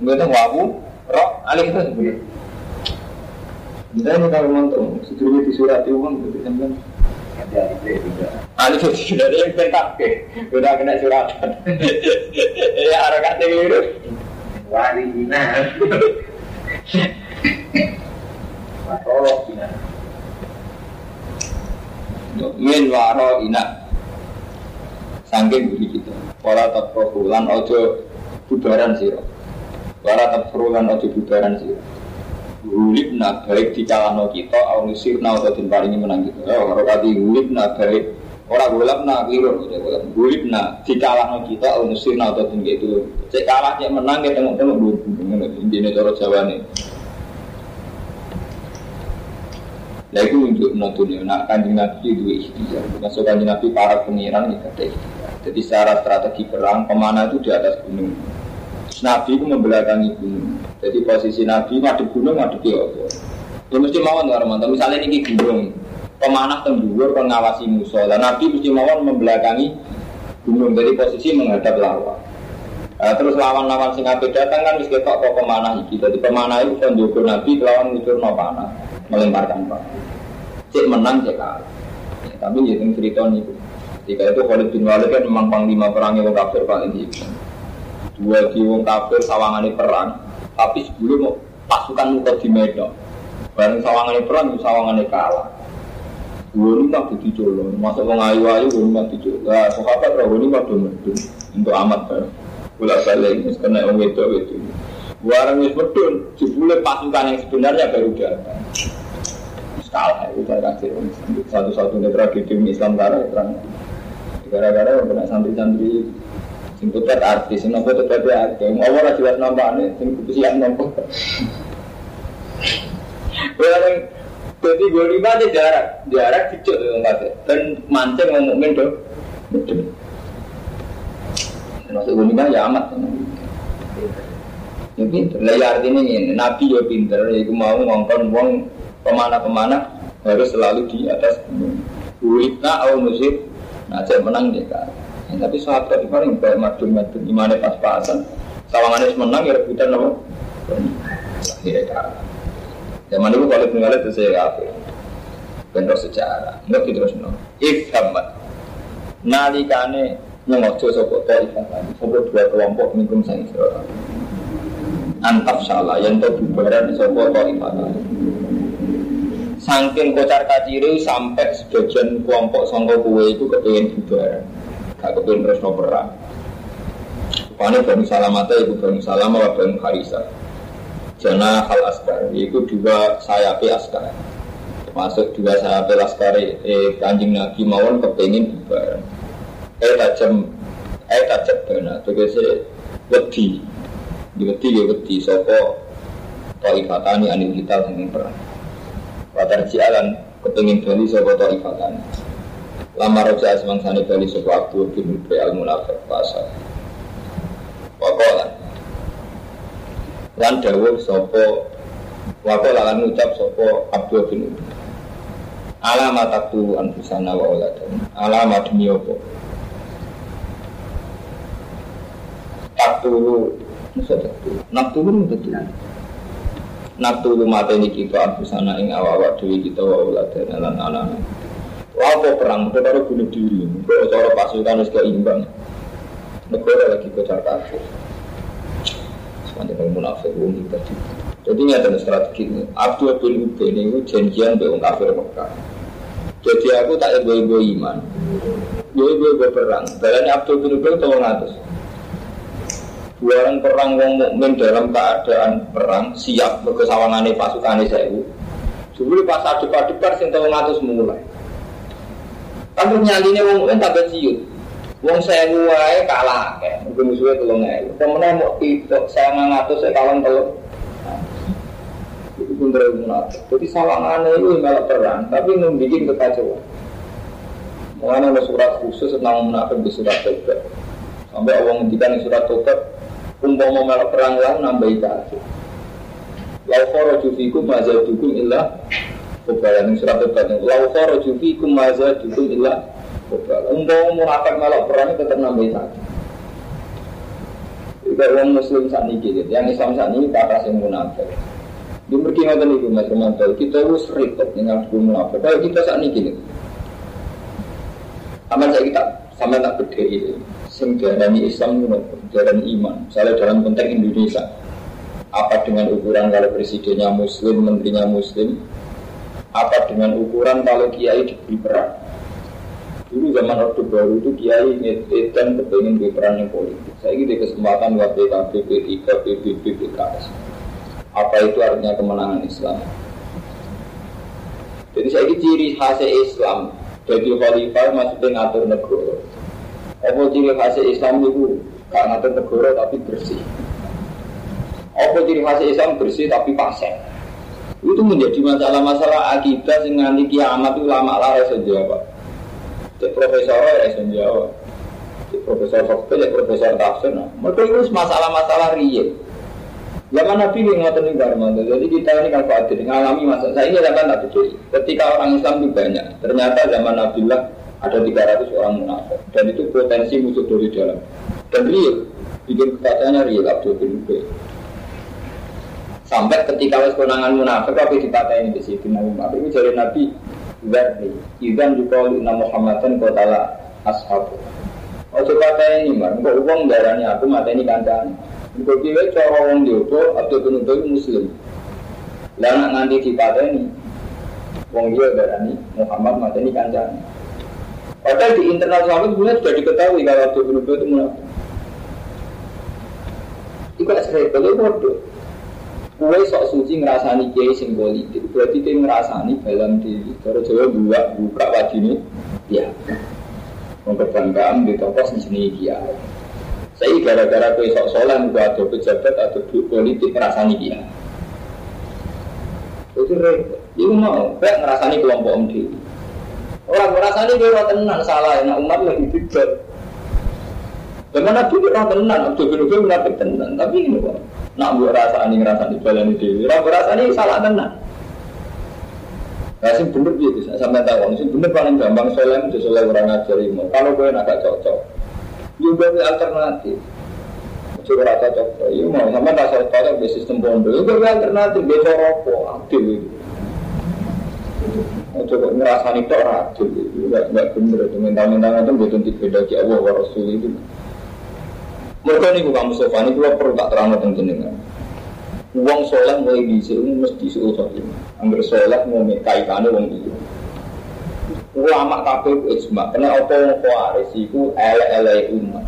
Enggak tahu wawu Roh, ahli kita sebenarnya ini kalau nonton Sedulur di surat uang Itu sampai Alif itu sudah ada yang pentak Udah kena suratan Ya gitu. Warina. Min ina. Sangking budi kita. Wala taprohulan ojo bubaran siro wala taprohulan ojo bubaran siro Hulibna baik di calano kita au nusirna atau den paringi menang kita. Ya karo kati hulibna baik ora golapna keliru hulibna di calano kita au nusirna atau den gitu cek kalah cek menang kita tengok-tengok dulu. Ini cara jawane Nah itu untuk nonton nah kanjeng Nabi itu ikhtiar. Masuk kanjeng Nabi para pengiran itu ada ikhtiar. Jadi secara strategi perang pemanah itu di atas gunung. Nabi itu membelakangi gunung. Jadi posisi Nabi madep gunung madep ya apa. Ya mesti mawon ya Romanto. Misalnya ini gunung, pemanah tembur pengawasi musuh. Dan Nabi mesti mawon membelakangi gunung. Jadi posisi menghadap lawan. Nah, terus lawan-lawan sing datang kan wis ketok kok pemanah iki. Jadi pemanah itu kan njogo Nabi lawan ngucurno panah, melemparkan panah. Cek menang cek kalah. Ya, tapi sing cerita niku. Ketika itu Khalid bin Walid kan memang panglima perangnya wong kafir paling tinggi. Dua wong kafir sawangane perang, tapi sebelum pasukan muka di Medan. Bareng sawangane perang, sawangane kalah. Dua ini tak dicolong, masuk wong ayu-ayu, dua ini tak dicolong. Nah, sahabat roh ini pada medun untuk amat bareng bolak balik ini kena orang itu itu. Warang wis medun jebule pasukan yang sebenarnya baru datang. Skala itu saya kasih satu-satunya tragedi Islam karena gara-gara yang kena santri-santri sing putar artis sing nopo tetep artis mau ora jelas nampane sing kesian nopo Barang jadi gue lima jarak jarak kecil tuh dan mancing ngomongin dong Masuk gunima ya amat. Ya pinter. Lah ya artinya ini, Nabi ya pinter. Ya mau ngongkon wong pemana-pemana harus selalu di atas. Ulitna au musib. Nah, saya menang dia kan. Ya, tapi sahabat itu paling baik madun madun imane pas-pasan. Sawangannya menang ya rebutan apa? Akhirnya kalah. Zaman dulu kalau tinggal itu saya kafir. Bentuk sejarah. Enggak gitu terus no. If hamad. Nalikane nyengojo sopo taifah tadi sopo dua kelompok minum sang Israel antaf salah yang to bubaran sopo taifah tadi Sangking kocar kaciri sampai sebagian kelompok songko kue itu kepengen bubaran gak kepengen terus no perang. Rupanya Bani Salamata itu Bani Salama Bani Harisa Jana hal askar itu dua sayapi askar. Termasuk dua sayapi askar eh, kanjeng Nabi mawon kepengen bubaran eh tajam eh tajam benar tegese wedi. Di wedi ya wedi sopo taifatani anil kita dengan perang. Watar jalan kepengin bali sopo taifatani lama roja asman sani bali sopo Abdul bin Ubay al munafik pasal wakola. Lan dawuh sopo wakola lan ucap sopo Abdul bin Ubay. Alamat aku anfusana wa oladan alamat demi opo tak tulu nak tulu betul. Nak tulu mata ini kita aku sana ing awak dewi kita wa dan anak anak apa perang? Kita baru bunuh diri. Kalau cara pasukan harus keimbang. Negara lagi kocar kacir sepanjang munafik wong tadi jadi ini ada strategi ini. Abdul bin Ubay ini janjian dengan kafir Mekah. Jadi aku tak ego-ego iman. Ego-ego perang. Barangnya Abdul bin Ubay tahu ngatus Buaran perang wong mukmin dalam keadaan perang siap berkesawangane pasukane sewu. Dulu pas adep-adepan sing telung atus mulai. Tapi nyaline wong mukmin tak ciut. Wong sewu wae kalah kae. Mungkin musuhnya telung ewu. Pemenang mau tidak saya ngatus saya kawan telung. Itu pun munafik. Jadi sawangane itu malah perang, tapi membuat kekacauan. Mengenai ada surat khusus tentang munafik di surat tobat. Sampai Allah menghentikan di surat tobat, umpama melok perang lah nambah kafir. Lau kharaju fikum mazadukum illa Kobala ini surat tobat Lau kharaju fikum mazadukum illa Kobala Umpama munafik melok perang tetap nambah kafir. Juga orang muslim saat ini gitu. Yang Islam saat ini kata sing munafik. Dia pergi ngotot itu Mas Romanto. Kita harus repot dengan hukum munafik. Kalau kita saat ini gini. Aman saya kita sama tak beda itu. Sing darani Islam darani iman. Misalnya dalam konteks Indonesia, apa dengan ukuran kalau presidennya Muslim, menterinya Muslim, apa dengan ukuran kalau kiai diberi peran. Dulu zaman Orde Baru itu kiai ngedan kepengen di peran yang politik. Saya ini kesempatan buat PKB, P3, PBB, PKS. Apa itu artinya kemenangan Islam? Jadi saya ini ciri khas Islam jadi khalifah maksudnya ngatur negara. Apa ciri khas Islam itu gak ngatur negara tapi bersih. Apa ciri khas Islam bersih tapi pasien. Itu menjadi masalah-masalah akidah sing nganti kiamat itu lama lah iso jawab. Cek profesor ya jawab. Profesor fakta, cek profesor tafsir. Nah, mereka itu masalah-masalah real. Zaman Nabi ini ngotot nih. Jadi kita ini kan khawatir ngalami masa. Saya ini zaman tak berdiri. Ketika orang Islam itu banyak. Ternyata zaman Nabi lah ada 300 orang munafik. Dan itu potensi musuh dari dalam. Dan real. Bikin kekacanya real Abdul bin Ubay. Sampai ketika wes konangan munafik tapi dipatahin di situ Nabi Muhammad itu jadi Nabi Zarni Idan juga oleh Muhammadan kotala ashabu Oh coba ini mar, kok uang darahnya aku mata ini kancaan Kau kira cara orang diopo atau penuntut muslim. Lah nak nganti dipateni. Wong dia berani Muhammad mateni kancane. Padahal di internal sahabat sebenarnya sudah diketahui kalau Abdul bin itu munafik. Itu sering kalau bodoh. Kue sok suci ngerasani kiai sing politik, berarti dia ngerasani dalam diri. Cara Jawa buka buka wajib ya. Mengkebanggaan di toko sini kiai. Saya gara-gara kue sok solan gua ada pejabat atau politik ngerasani dia. Itu repot. Itu mau, kayak ngerasani kelompok om diri. Orang ngerasani dia orang tenang salah, nah umat lagi tidak. Zaman Nabi orang tenang, Abdul Ubay menafik tenang. Tapi ini kok, nak buat rasani ngerasani jalan itu. Orang ngerasani salah tenang. Nah, sih bener gitu, sampai tahu, sih bener paling gampang soalnya itu soalnya orang ngajari Kalau gue agak cocok, juga alternatif. Coba rasa cocok, iya mau sama rasa cocok di sistem pondok. Itu alternatif, dia coropo, adil itu. Coba ngerasani tok adil itu, enggak enggak bener itu. Minta-minta itu betul beda di Allah wa itu. Mereka ini bukan Mustafa ini kalau perlu tak terang tentang jenengan. Uang soleh mulai bisa ini mesti suul khotimah. Angger soleh mau kaitannya uang itu ulama kabeh ijma. Kena apa wong khawarij iku ele-ele umat.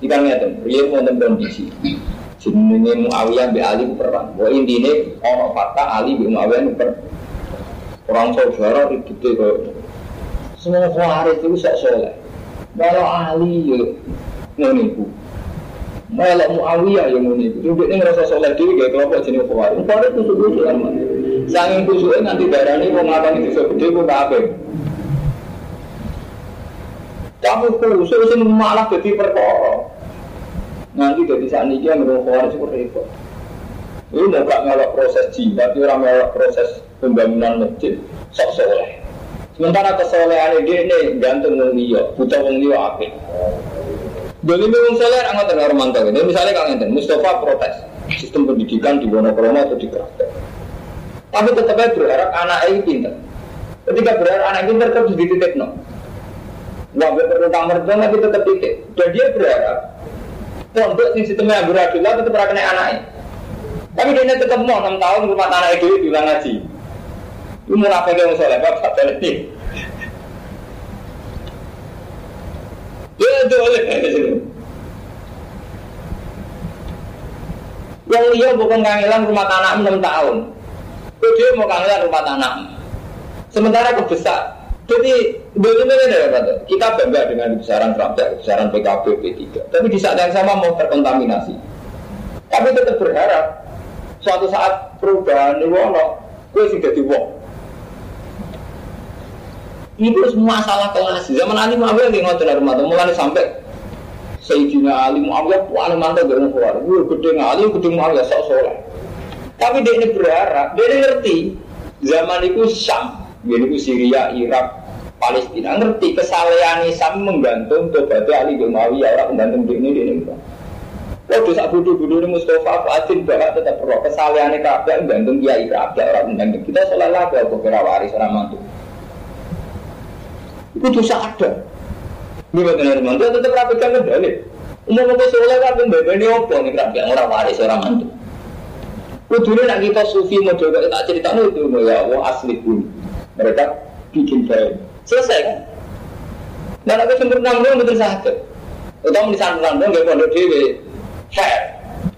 Kita ngeten riyen wonten kondisi jenenge Muawiyah be Ali perang. Wa intine ana fakta Ali be Muawiyah per orang saudara itu kok semua khawarij itu sak kalau Ali yo ngono Malah Muawiyah yang ngono iku. Dia ngerasa soleh dhewe gak kelompok jenenge khawarij. Khawarij itu kudu kan. Sanging kusuke nanti darani wong ngakoni dosa gede kok kabeh. Kamu khusus sing malah jadi perkara. Nanti jadi saat ini yang merokok seperti itu. Ini mau gak ngelak proses jimat, orang ngelak proses pembangunan masjid, sok soleh. Sementara kesolehan dia ini gantung wong liya, buta wong apik. Jadi wong soleh anggota tengah romanto ini. Misalnya kang enten, Mustafa protes sistem pendidikan di Wonokromo atau di Kraton. Tapi tetap aja berharap anak ini pinter. Ketika berharap anak pinter terus dititik no. Nggak perlu kamar tapi tetap titik. Dan dia berharap pondok di sistemnya Abu Abdullah tetap pernah kena anaknya. Tapi dia tetap mau 6 tahun rumah tanah itu bilang ngaji. Mau apa yang soleh, ini. Ya. Yang liya bukan kangelan rumah tanah 6 tahun. Dia mau kangelan rumah tanah. Sementara kebesar. Jadi bagaimana ya Pak? Kita bangga dengan kebesaran Prabowo, kebesaran PKB, P3. Tapi di saat yang sama mau terkontaminasi. Tapi tetap berharap suatu saat perubahan ini wono, gue jadi wong. Itu semua masalah kelas. Zaman Ali Muawiyah yang ngotot rumah mulai sampai Sayyidina Ali Muawiyah paling mantap gak keluar. Gue gede Ali, gede Muawiyah sok soleh. Tapi dia ini berharap, dia ini ngerti zaman itu Syam, dia itu Syria, Irak, Palestina ngerti kesalehan Islam menggantung tobatnya Ali Muawiyah orang menggantung di ini di ini. Waduh sak budu-budu ini Mustafa Fuadin bahkan tetap perlu kesalehan kabeh menggantung kiai kabeh orang menggantung kita sholat lah kalau kira waris orang mantu. Itu dosa ada. Ini benar mantu tetap rapikan kembali. Umum apa sholat kan membebani apa nih kabeh orang waris orang mantu. Kudunya nak kita sufi mau coba tak cerita itu ya Allah asli pun mereka bikin baik Selesai kan? Dan aku sempurna nanggung betul sakit. Utama di sana nanggung gak pondok dewi. Heh,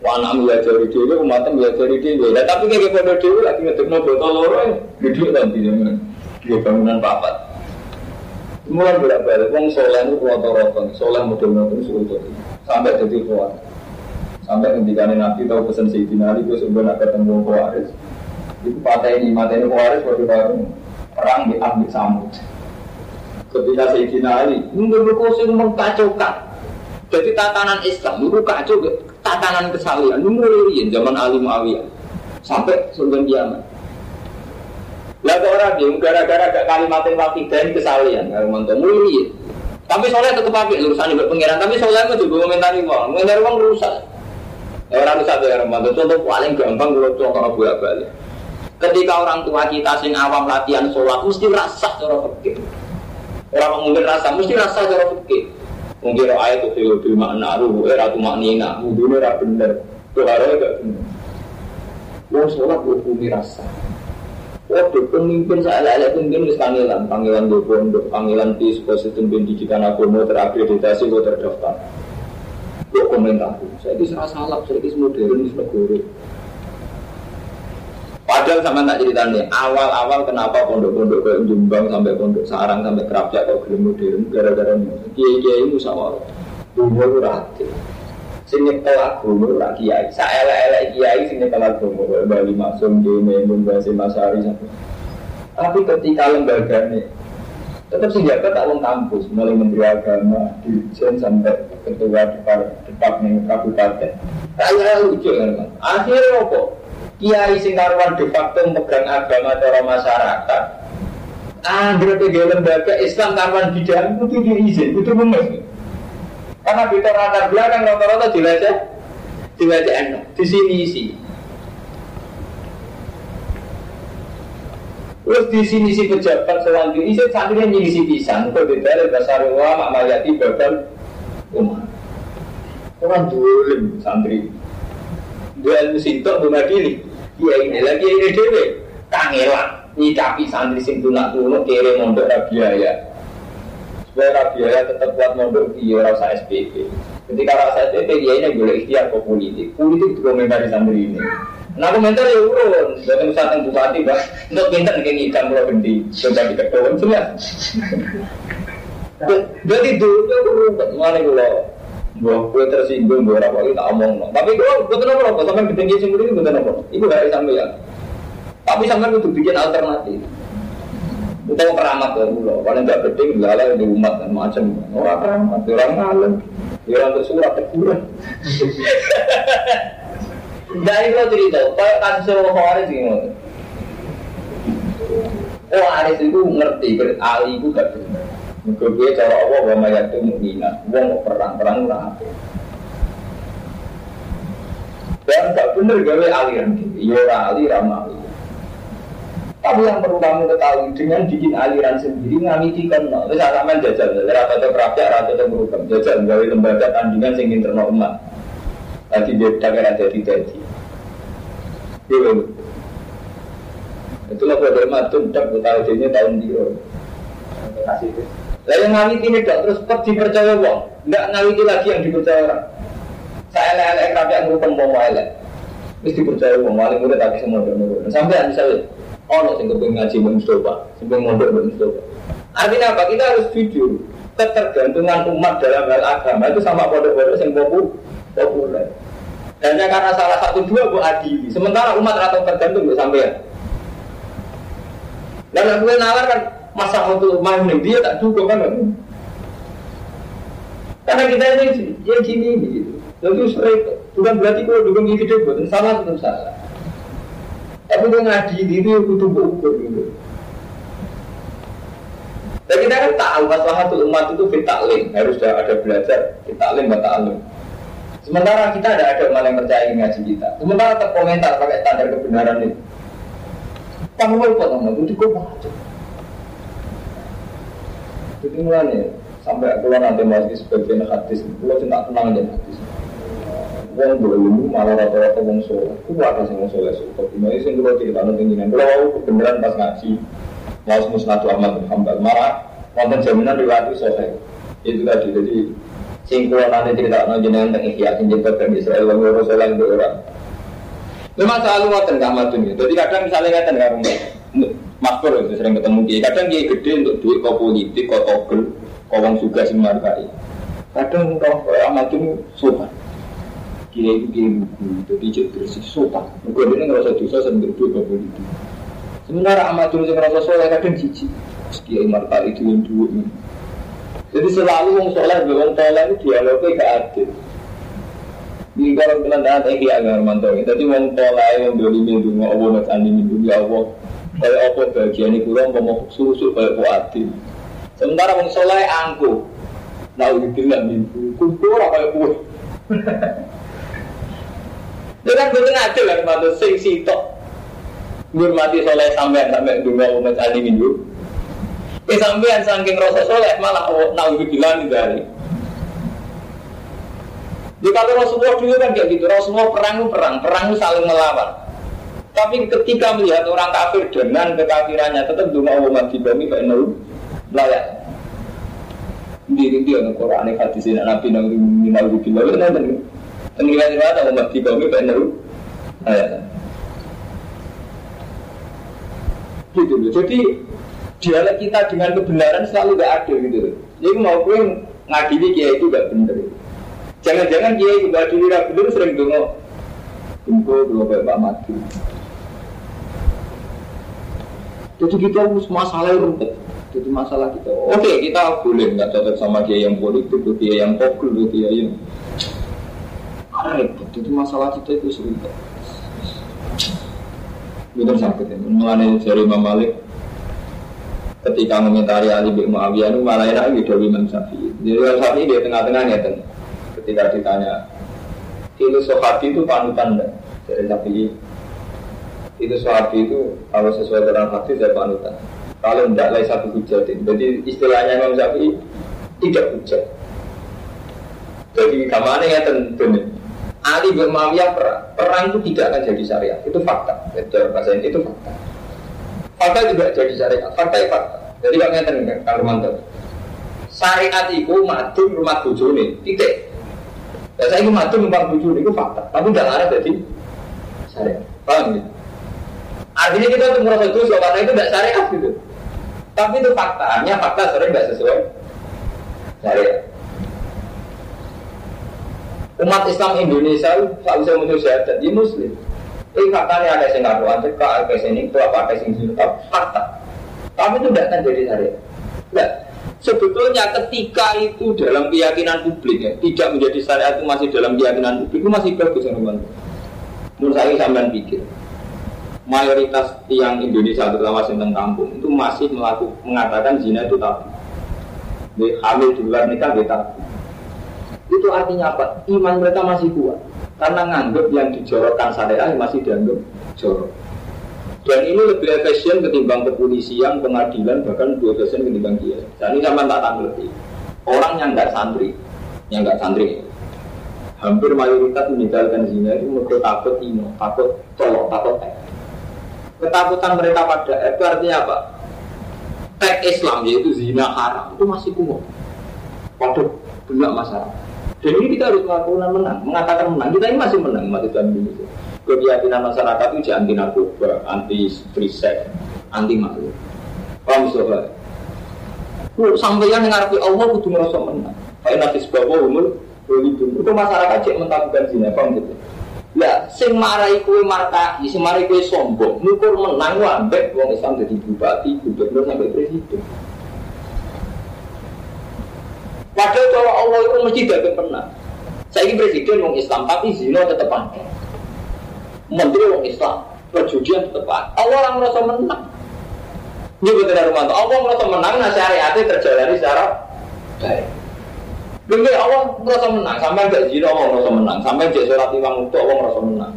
Wana belajar dewi, umatnya belajar dewi. Nah, tapi kayak pondok dewi lagi ngetuk no botol lorong, gede nanti zaman. Dia bangunan papat. Mulai bolak balik, wong soleh itu kuat rotong, soleh model-model sulit. Sampai jadi kuat. Sampai ketika Nabi tahu pesan Sayyidina Ali, gue sebenarnya ketemu Kuaris. Itu patah ini, mata ini Kuaris waktu perang di Ambil Samud. Ketika Sayyidina Ali mungkin berkosin mengkacaukan jadi tatanan Islam itu kacau tatanan kesalian itu mulai zaman Ali Muawiyah. Sampai sebelum kiamat lah orang dia gara-gara gak kalimatin dan kesalian kalau mantu. Mulai tapi soalnya tetap apa urusan ibu pengiran tapi soalnya itu juga komentari uang komentari uang rusak. Orang rusak ya mantu. Contoh paling gampang kalau contoh abu balik ketika orang tua kita sing awam latihan sholat mesti rasa cara pikir Orang mungkin rasa, mesti rasa cara fikih. Mungkin ayat itu fil bil makna ruhu era tu maknina, wudune ra bener. Tuharo gak bener. Wong sholat berhubungi rasa. Waduh, pemimpin saya lele pemimpin wis panggilan, panggilan di pondok, panggilan di sekolah pendidikan agama terakreditasi, gue terdaftar. Gue komentar, saya ini serasa salah, saya ini modern, ini negara. Padahal sama tak ceritanya, awal-awal kenapa pondok-pondok kayak Jombang sampai pondok Sarang sampai Kerapjak kok gelem modern gara-gara kiai-kiai musyawarah. Dulu itu rati. Sini telah dulu rak kiai. Saya elek kiai sini telah dulu Bali Maksum Dene Mbasi Masari Tapi ketika lembaga ini tetap senjata tak wong kampus mulai menteri agama dirjen sampai ketua departemen kabupaten. Kayak lucu kan? Akhirnya apa? kiai sing karuan de facto megang agama cara masyarakat Andre tiga lembaga Islam karuan bidang itu diizin, itu memes. Karena kita latar belakang rata-rata dibaca, dibaca enak, di sini isi. Terus di sini si pejabat selanjutnya, isi santrinya nyisi pisang, kok detail dasar ulama mayati babal umat. Orang dulu santri. Dua ilmu sintok, dua dili. Iya ini lagi ini dewe kangelan nyikapi santri sing tunak tunak kere mondok rabiaya supaya rabiaya tetap kuat mondok iya rasa SPP ketika rasa SPP dia ini boleh ikhtiar ke politik politik komentar di santri ini Nah komentar ya urun, dari saat yang bupati bah, untuk pintar kayak ngidam pulau gede, coba di ketuan semua. Jadi dulu aku rumput, mana gue Gua kue tersinggung, gua apa kita omong. Tapi gua betul apa apa sampai gede sing itu betul apa. Ibu dari sampai ya. Tapi sampai itu bikin alternatif. Utawa keramat ya mulu, paling gak penting lala di umat dan macam. Orang keramat, orang ngalim, orang tersurat teguran. Dari lo cerita, kayak kasus Khawarij gimana? Oh Aris itu ngerti, Ali itu gak benar. Mereka cara Allah wa mayatu mu'mina. Wong perang-perang ora Dan gak bener gawe aliran Ya ora ali ramali tapi yang perlu kamu ketahui dengan bikin aliran sendiri ngamiti kan, bisa sama jajal, atau kerapnya, rata atau berukam, jajal gawe lembaga tandingan sing internal umat. Tadi dia di tadi. Iya, Itulah pada matun, tak tahu ini tahun itu. Lah yang ngawiti ini dok terus per dipercaya wong, nggak ngawiti lagi yang dipercaya orang. Saya rapi yang ngurupeng mau elek. Mesti percaya wong wali murid tapi semua udah Sampai misalnya, oh sing kepengen ngaji Mbak Mustafa, sing mondok Mustafa. Artinya apa? Kita harus jujur. Ketergantungan umat dalam hal agama itu sama pondok-pondok yang populer. Hanya karena salah satu dua bu adili. Sementara umat atau tergantung bu sampean. Dan aku nalar kan masa untuk main dia tak cukup kan? Karena kita ini ya gini gitu. Lalu sering bukan berarti kalau dukung ini buat salah tetap salah. Tapi dia ngadili itu butuh ukur gitu. Dan kita kan tahu masalah umat itu fitaklim harus ada belajar fitaklim alim. Sementara kita ada ada malah percaya ngaji kita. Sementara terkomentar pakai standar kebenaran itu. Kamu mau ikut sama itu kok macam. Jadi mulanya sampai keluar nanti masih sebagian hadis, kalau cinta tenang aja hadis. Wong belum malah rata-rata wong soleh. Itu ada sih wong soleh suka. Ini sih kalau cerita nanti ini. Kalau kebenaran pas ngaji, mau musnadu Ahmad bin Hambal marah, wonten jaminan riwayat itu soleh. Itu tadi jadi sing kula nate cerita no jenengan teng ikhya sing teng Israel wong loro soleh ndek ora. Ngoten Kak Madun ya. Jadi kadang misalnya ngaten karo Makmur itu sering ketemu kiai. Kadang kiai gede untuk duit kau politik, kau togel, kau wong juga sing markai. Kadang kau Madun sopan. Kiai itu kiai buku, jadi jadi bersih sopan. Mungkin ini ngerasa dosa sendiri duit kau politik. Sementara Ahmadun sing ngerasa soleh kadang cici. Kiai markai itu yang duit. Jadi selalu wong soleh wong soleh itu dialognya gak adil. Ini kalau kalian tahu eh ya nggak mantau. Jadi wong soleh yang doli minggu mau Allah nak andi minggu ya Allah. Kayak apa bagian ini kurang mau susu kayak kau adil. Sementara wong soleh angku. Nah itu bilang minggu kumpul apa kayak kue. Itu kan betul adil kan mantau sing sitok. Ngurmati soleh sampai sampai dulu mau andi minggu. Eh sampean saking rasa soleh malah oh, bilang dari. Di kalau Rasulullah dulu kan kayak gitu, Rasulullah perang perang, perang saling melawan. Tapi ketika melihat orang kafir dengan kekafirannya, tetap dulu Allah mati bumi kayak nol layak. Di dia Quran hadis ini Nabi nang minal bilang itu nanti. Tengilan itu ada umat di bumi kayak nol layak. Gitu Jadi dialog kita dengan kebenaran selalu gak ada gitu Jadi mau gue ngadili kiai itu gak bener. Jangan-jangan kiai itu gak adili gak bener sering dengar kumpul dua bapak mati. Jadi kita harus masalah rumput. Jadi masalah kita. Oke, okay, kita boleh nggak cocok sama kiai yang politik, kiai yang pokul, kiai yang repot. Jadi masalah kita itu serumpet. Itu sakit ya. Mengenai dari Imam Malik, ketika mengomentari Ali bin Muawiyah itu malah enak gitu Imam Syafi'i. Jadi Imam Syafi'i di tengah-tengahnya kan ketika ditanya itu sahabi itu panutan dan dari Syafi'i itu sahabi itu kalau sesuai dengan hadis saya panutan. Kalau tidak lain satu hujatin. Jadi istilahnya Imam Syafi'i tidak hujat. Jadi ke mana ya tentu Ali bin Muawiyah perang, perang itu tidak akan jadi syariat. Itu fakta. Jadi bahasa ini itu fakta. Fakta juga jadi syariat. Fakta ya fakta. Jadi kok ngeten Kang Romanto. Syariat itu madun rumah bojone, titik. Ya saya itu madun rumah bojone itu fakta. Tapi tidak ada jadi syariat. Paham ya? Artinya kita untuk merasa dosa karena itu tidak syariat gitu. Tapi itu fakta. Artinya fakta sering tidak sesuai syariat. Umat Islam Indonesia selalu saya muncul syahadat di Muslim. Ini faktanya ada yang ngaruh, ada yang sini, itu apa, ada yang sini, fakta. Tapi itu tidak jadi syariat. Nah, sebetulnya ketika itu dalam keyakinan publik ya, tidak menjadi syariat itu masih dalam keyakinan publik itu masih bagus ya teman. Menurut saya sampean pikir mayoritas yang Indonesia terutama tentang kampung itu masih melakukan mengatakan zina itu tabu. Hamil di luar nikah itu tabu. Itu artinya apa? Iman mereka masih kuat karena nganggap yang dijorokkan syariah masih dianggap jorok. Dan ini lebih efisien ketimbang kepolisian, pengadilan, bahkan lebih efisien ketimbang dia. Dan ini sama tak tanggapi. Orang yang nggak santri, yang nggak santri, hampir mayoritas meninggalkan zina itu mereka takut ino, takut colok, takut tek. Ketakutan mereka pada itu artinya apa? Tek Islam yaitu zina haram itu masih kumuh. Waduh, benar masalah. Dan ini kita harus melakukan menang, mengatakan menang. Kita ini masih menang umat Islam Indonesia. keyakinan masyarakat itu anti narkoba, anti free anti malu. Paham soalnya? Lu sampeyan yang ngarepe Allah kudu ngerasa menang. Kayak nanti sebuah umur itu itu masyarakat cek mentakukan zina, paham gitu? Ya, sing marai kue markai, sing marai kue sombong, ngukur menang wambek wong Islam jadi bupati, gubernur sampai presiden. Padahal cara Allah itu mesti gak pernah. Saya ini presiden wong Islam, tapi zina tetap ada. Menteri wong Islam, perjudian tetap ada. Allah orang merasa menang. Ini betul rumah Allah merasa menang, nah syariatnya terjalani secara baik. Mungkin Allah merasa menang, sampai gak zina Allah merasa menang, sampai jadi sholat imam itu Allah merasa menang.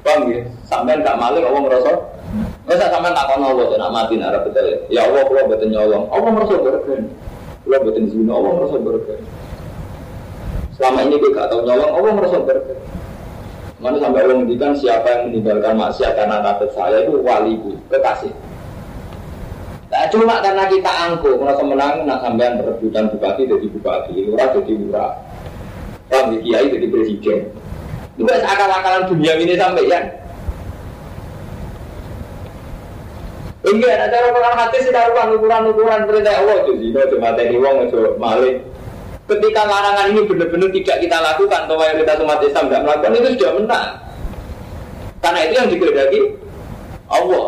Paham ya? Sampai gak malik Allah merasa Masa sampai tak kono Allah nak mati nak betul ya. Allah kalau betul nyolong, Allah merasa berkah. Kalau betul zina Allah merasa berkah. Selama ini gue gak tahu nyolong, Allah merasa berkah. Mana sampai Allah menghentikan siapa yang meninggalkan maksiat karena takut saya itu waliku, kekasih. Nah, cuma karena kita angkuh, merasa menang, nak sampean perebutan bupati jadi bupati, lurah jadi lurah, Paham kiai jadi presiden. Itu akal-akalan dunia ini sampai ya. Enggak, ada cara Quran hati sih taruhan ukuran-ukuran perintah Allah itu sih, itu materi wong itu malik. Ketika larangan ini benar-benar tidak kita lakukan, atau mayoritas umat Islam tidak melakukan itu sudah menang. Karena itu yang dikehendaki Allah.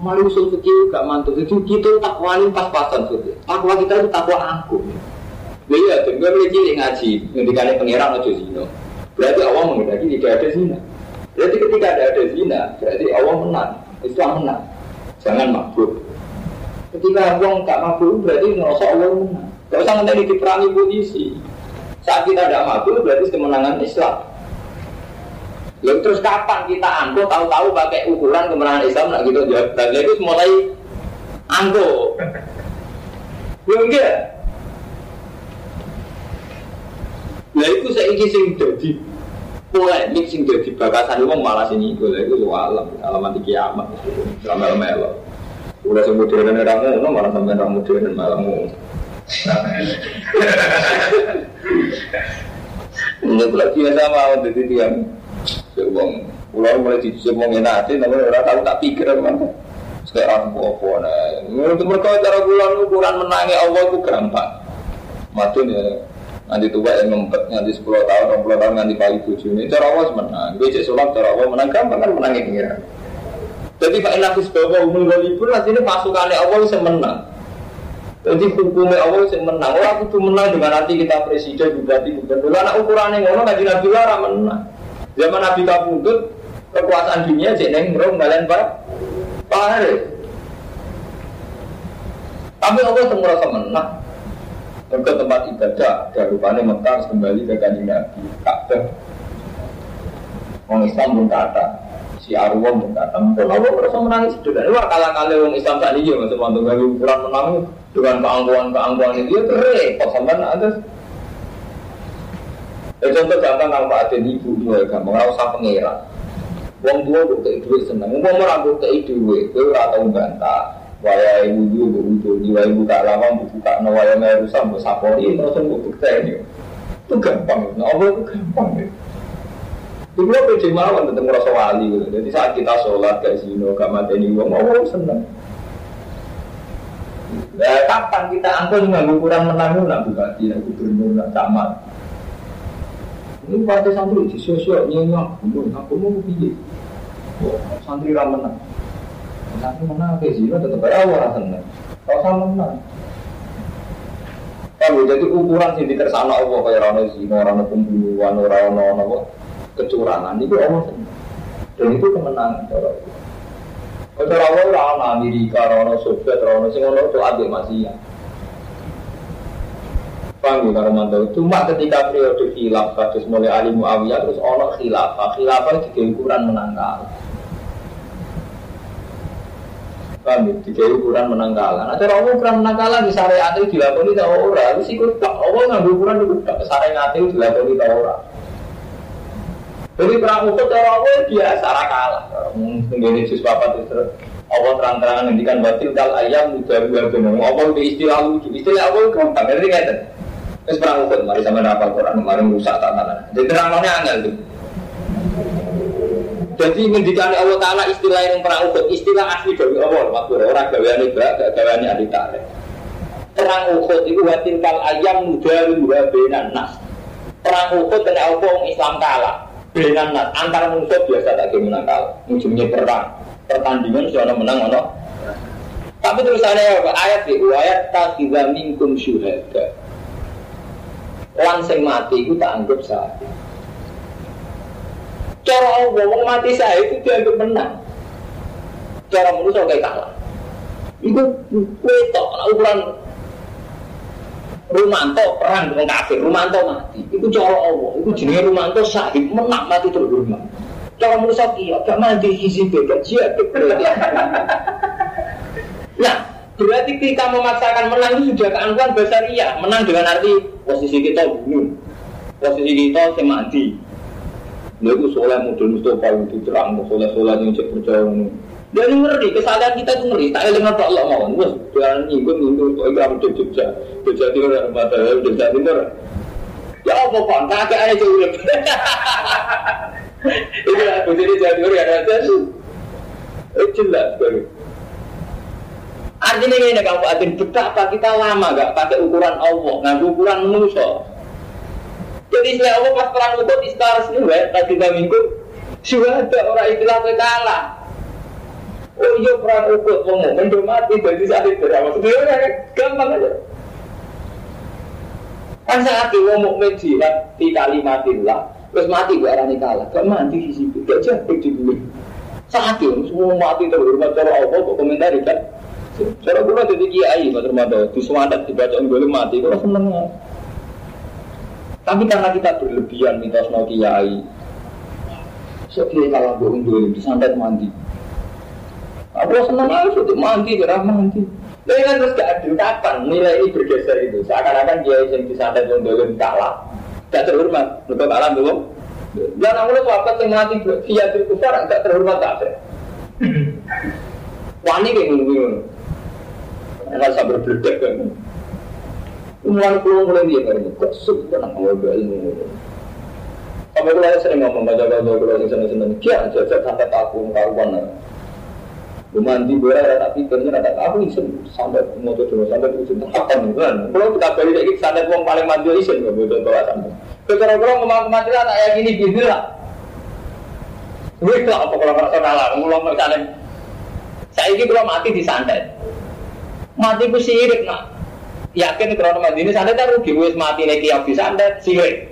Malu usul fikih gak mantul. Itu kita takwanin pas-pasan sudah. Takwa kita itu takwa aku. Iya, gue mulai cilik ngaji, ngendikane pangeran aja zina. Berarti Allah menghendaki tidak ada zina. Berarti ketika ada ada zina, berarti Allah menang. Islam menang. Jangan mabuk. Ketika orang tak mabuk, berarti ngerasa Allah menang. Gak usah nanti diperangi posisi. Saat kita tidak mabuk, berarti kemenangan Islam. Lalu terus kapan kita angko tahu-tahu pakai ukuran kemenangan Islam nak gitu jawab. Dan itu mulai angko. Ya enggak. Lah itu saya ingin sing jadi polemik sing jadi bakasan itu malah sini itu lah itu alam alamat kiamat selama melo. Udah sing modern orang ngono malah sampai orang modern malah ngono. Ini pula biasa mau jadi tiang. Wong pulau mulai dicuci mau ngenati, namun orang tahu tak pikir apa. Sekarang apa nah. Untuk mereka cara bulan ukuran menangi Allah itu gampang. Matun ya nanti tua yang ngempet nanti 10 tahun, 20 tahun nanti kali tujuh ini cara Allah menang. Gue cek sholat cara Allah menang gampang kan menangnya pengiran. Jadi Pak Inafis bahwa umum pun nanti ini pasukannya Allah bisa menang. Jadi hukumnya Allah bisa menang. Oh aku tuh menang dengan nanti kita presiden, bupati, gubernur. Karena ukurannya ngono ngaji Nabi Lara menang. Zaman Nabi Kabudut kekuasaan dunia cek neng merong kalian pak. Pak Tapi Allah tuh merasa menang. Ke tempat ibadah, ada rupanya Mekah kembali ke kanjeng Nabi, Ka'bah. Orang Islam pun kata, si Arwah pun kata, mungkin Allah merasa menangis sederhana. Wah kalah kali orang Islam saat ini, masih mantu kali ukuran menang dengan keangkuhan-keangkuhan itu, ya repot sampai ada. Ya, contoh gampang kalau Pak Aden ibu dua gampang, nggak usah pengira. Wong tua kayak duit seneng, wong orang kayak duit, itu atau bantah waya ibu dulu bu di waya ibu tak lama bu buka no waya merusak bu sapori terus bu bukti ini itu gampang nah Allah itu gampang ya Dulu apa pede mawon tentang merasa wali gitu. Jadi saat kita sholat kayak sino, gak mateni wong, Allah seneng. Nah, kapan kita angkut dengan ukuran menang nak bupati, nak gubernur, nak camat. Ini partai santri di sosial nyenyak, aku mau pilih. Santri ramenang. Tapi menang ke tetap aja orang seneng. Kalau sama menang. Kalau jadi ukuran sih di tersana Allah kayak rano zina, rano pembunuhan, rano apa kecurangan itu Allah seneng. Dan itu kemenangan cara Allah. Cara Allah rano Amerika, rano Soviet, rano sing ono itu adil masih ya. Paham ya. Cuma ketika periode khilaf, kados mulai Ali Muawiyah terus ono khilafah, khilafah itu ukuran menang kalah. Paham ya? Tiga ukuran menang kalah. Nah, cara ukuran menang kalah di syariat itu dilakoni tak ora. Itu sih tak Allah ngambil ukuran itu tak syariat itu dilakoni tak ora. Jadi perang Uhud cara Allah biasa kalah. Mungkin jus papat itu Allah terang-terangan ngendikan batil kal ayam mudah gua benar. Allah itu istilah lucu. Istilah Allah gampang. Ngerti nggak Terus perang Uhud, mari sama apa Quran, mari rusak tatanan. Jadi terangnya angel tuh. Jadi ngendikan Allah Taala istilah yang perang Uhud, istilah asli dari Allah, maksud orang gaweane bak, gak gaweane ahli tarik. Perang Uhud itu watin kal ayam muda dua benan nas. Perang Uhud dan Allah Islam kalah. Benan nas antar musuh biasa tak menang kalah. Ujungnya perang, pertandingan sudah menang ono. Tapi terusannya apa? Ayat di ayat tak minkum syuhada. Orang sing mati itu tak anggap sakit. Cara Allah, wong mati saya itu dianggap menang. Cara manusia kayak kalah. Itu kue tok, ukuran Rumanto perang dengan kafir, Rumanto mati. Itu cara Allah, itu jenis Rumanto sahib menang mati terhormat. Cara manusia kia, gak mati isi beda, jihad Nah, berarti kita memaksakan menang itu sudah keangkuhan basaria. Menang dengan arti posisi kita bunuh, posisi kita semati. Dia itu soleh mudah Mustafa itu terang, soleh soleh yang cek percaya ini ngeri, kesalahan kita itu ngeri. Tak ada ngapa Allah mau, bos. Jangan nyinggung nyinggung, kok enggak mau jogja, jogja timur ada mata, jogja timur. Ya apa pak, tak ada aja urip. Itu lah, begini jadi urip ada aja. Itu jelas baru. Artinya ini kalau Adin betapa kita lama gak pakai ukuran Allah, nggak ukuran manusia. Jadi istilah Allah pas perang Uhud istilah resmi wae tadi minggu sudah ada orang istilah kalah. Oh iya perang Uhud wong mukmin do mati jadi saat itu apa sebenarnya kan gampang aja. Kan saat itu wong mukmin jihad di kalimatillah terus mati gue arani kalah gak mati di situ gak jatuh di bumi. Saat itu semua mati terhormat cara Allah kok komentar kan. Cara gue jadi kiai Mas Ramadan di semangat dibaca gue mati gue seneng. Tapi karena kita berlebihan minta mau kiai, so kiai kalah bohong dulu disantet mandi. Aku senang aja untuk mandi, gerah mandi. Tapi kan terus gak adil kapan nilai ini bergeser itu. Seakan-akan kiai yang disantet bohong dulu kalah, gak terhormat. Betul kalah belum? Dan aku tuh apa yang mati dia itu besar gak terhormat tak sih. Wani kayak gini-gini. Enggak sabar berdek kan. Mulai pulau mulai dia kan, kok suka tenang awal ilmu. Sampai kalau sering ngomong baca baca kalau yang seneng seneng, kia aja aja sampai takut karuan. Mandi boleh tapi kerja ada aku isen sampai mau tuh sampai tuh isen apa nih kan? Kalau kita balik lagi sampai uang paling mandi isen nggak boleh bawa sampai. Kalau ngomong mati lah kayak gini gini lah. Wih lah apa kalau nggak salah, ngulong misalnya. Saya ini belum mati di santet. Mati ku sirik nak yakin krono mati ini santet kan rugi wis mati nek kiai di santet sirik.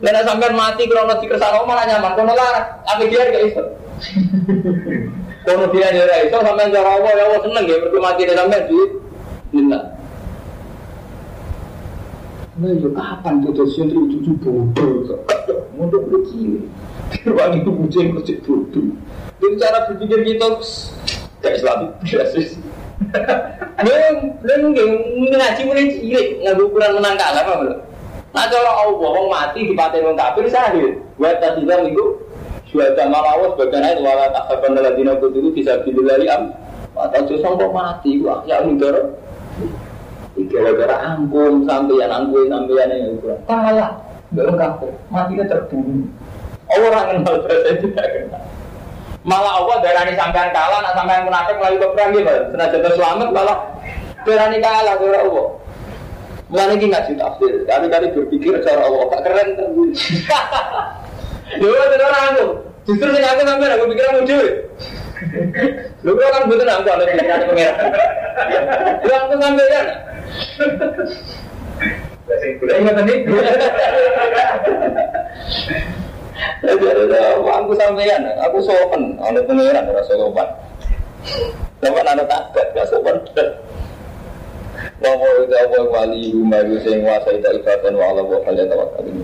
Lha sampean mati krono dikersakno malah nyaman kono lah tapi dia gak iso. Kono dia ora iso sampean cara apa ya Allah seneng ya mergo mati nek sampean di Lina. Nah, yo kapan tuh sentri cucu bodoh? Mondok begini. Wangi itu kucing kucing bodoh. Jadi cara berpikir kita kayak Islam biasa. Belum, belum ngaji mulai cilik, nggak ukuran menang kalah apa belum? Nah cara Allah wong mati di paten wong kafir sahih. Wa tasilam itu suara malawas bagian ayat wala tasaban ladina kudu bisa bililari am. Atau justru kok mati gua ya mudar. Gara-gara angkum sampeyan angkum sampeyan yang ukuran. Kalah, belum kafir, mati terbunuh. Orang kenal saya tidak kenal. Malah Allah darani sampean kalah, nak sampean munafik melalui perang gitu. Senajan terselamat malah darani kalah cara Allah. Mulai ini ngaji tafsir, kali-kali berpikir cara Allah, gak keren terus. Ya udah orang aku, justru sing aku sampean aku pikir aku dhewe. Lu kan betul aku ada pikiran pengiran. Lu aku sampean. Lah ingat tadi. Jadi aku sampean, aku sopan, ada pengiran rasa sopan. Sopan ada takut, gak sopan. Wa wa wali rumah sing wa saita ibadah wa ala wa kalian tawakkalin.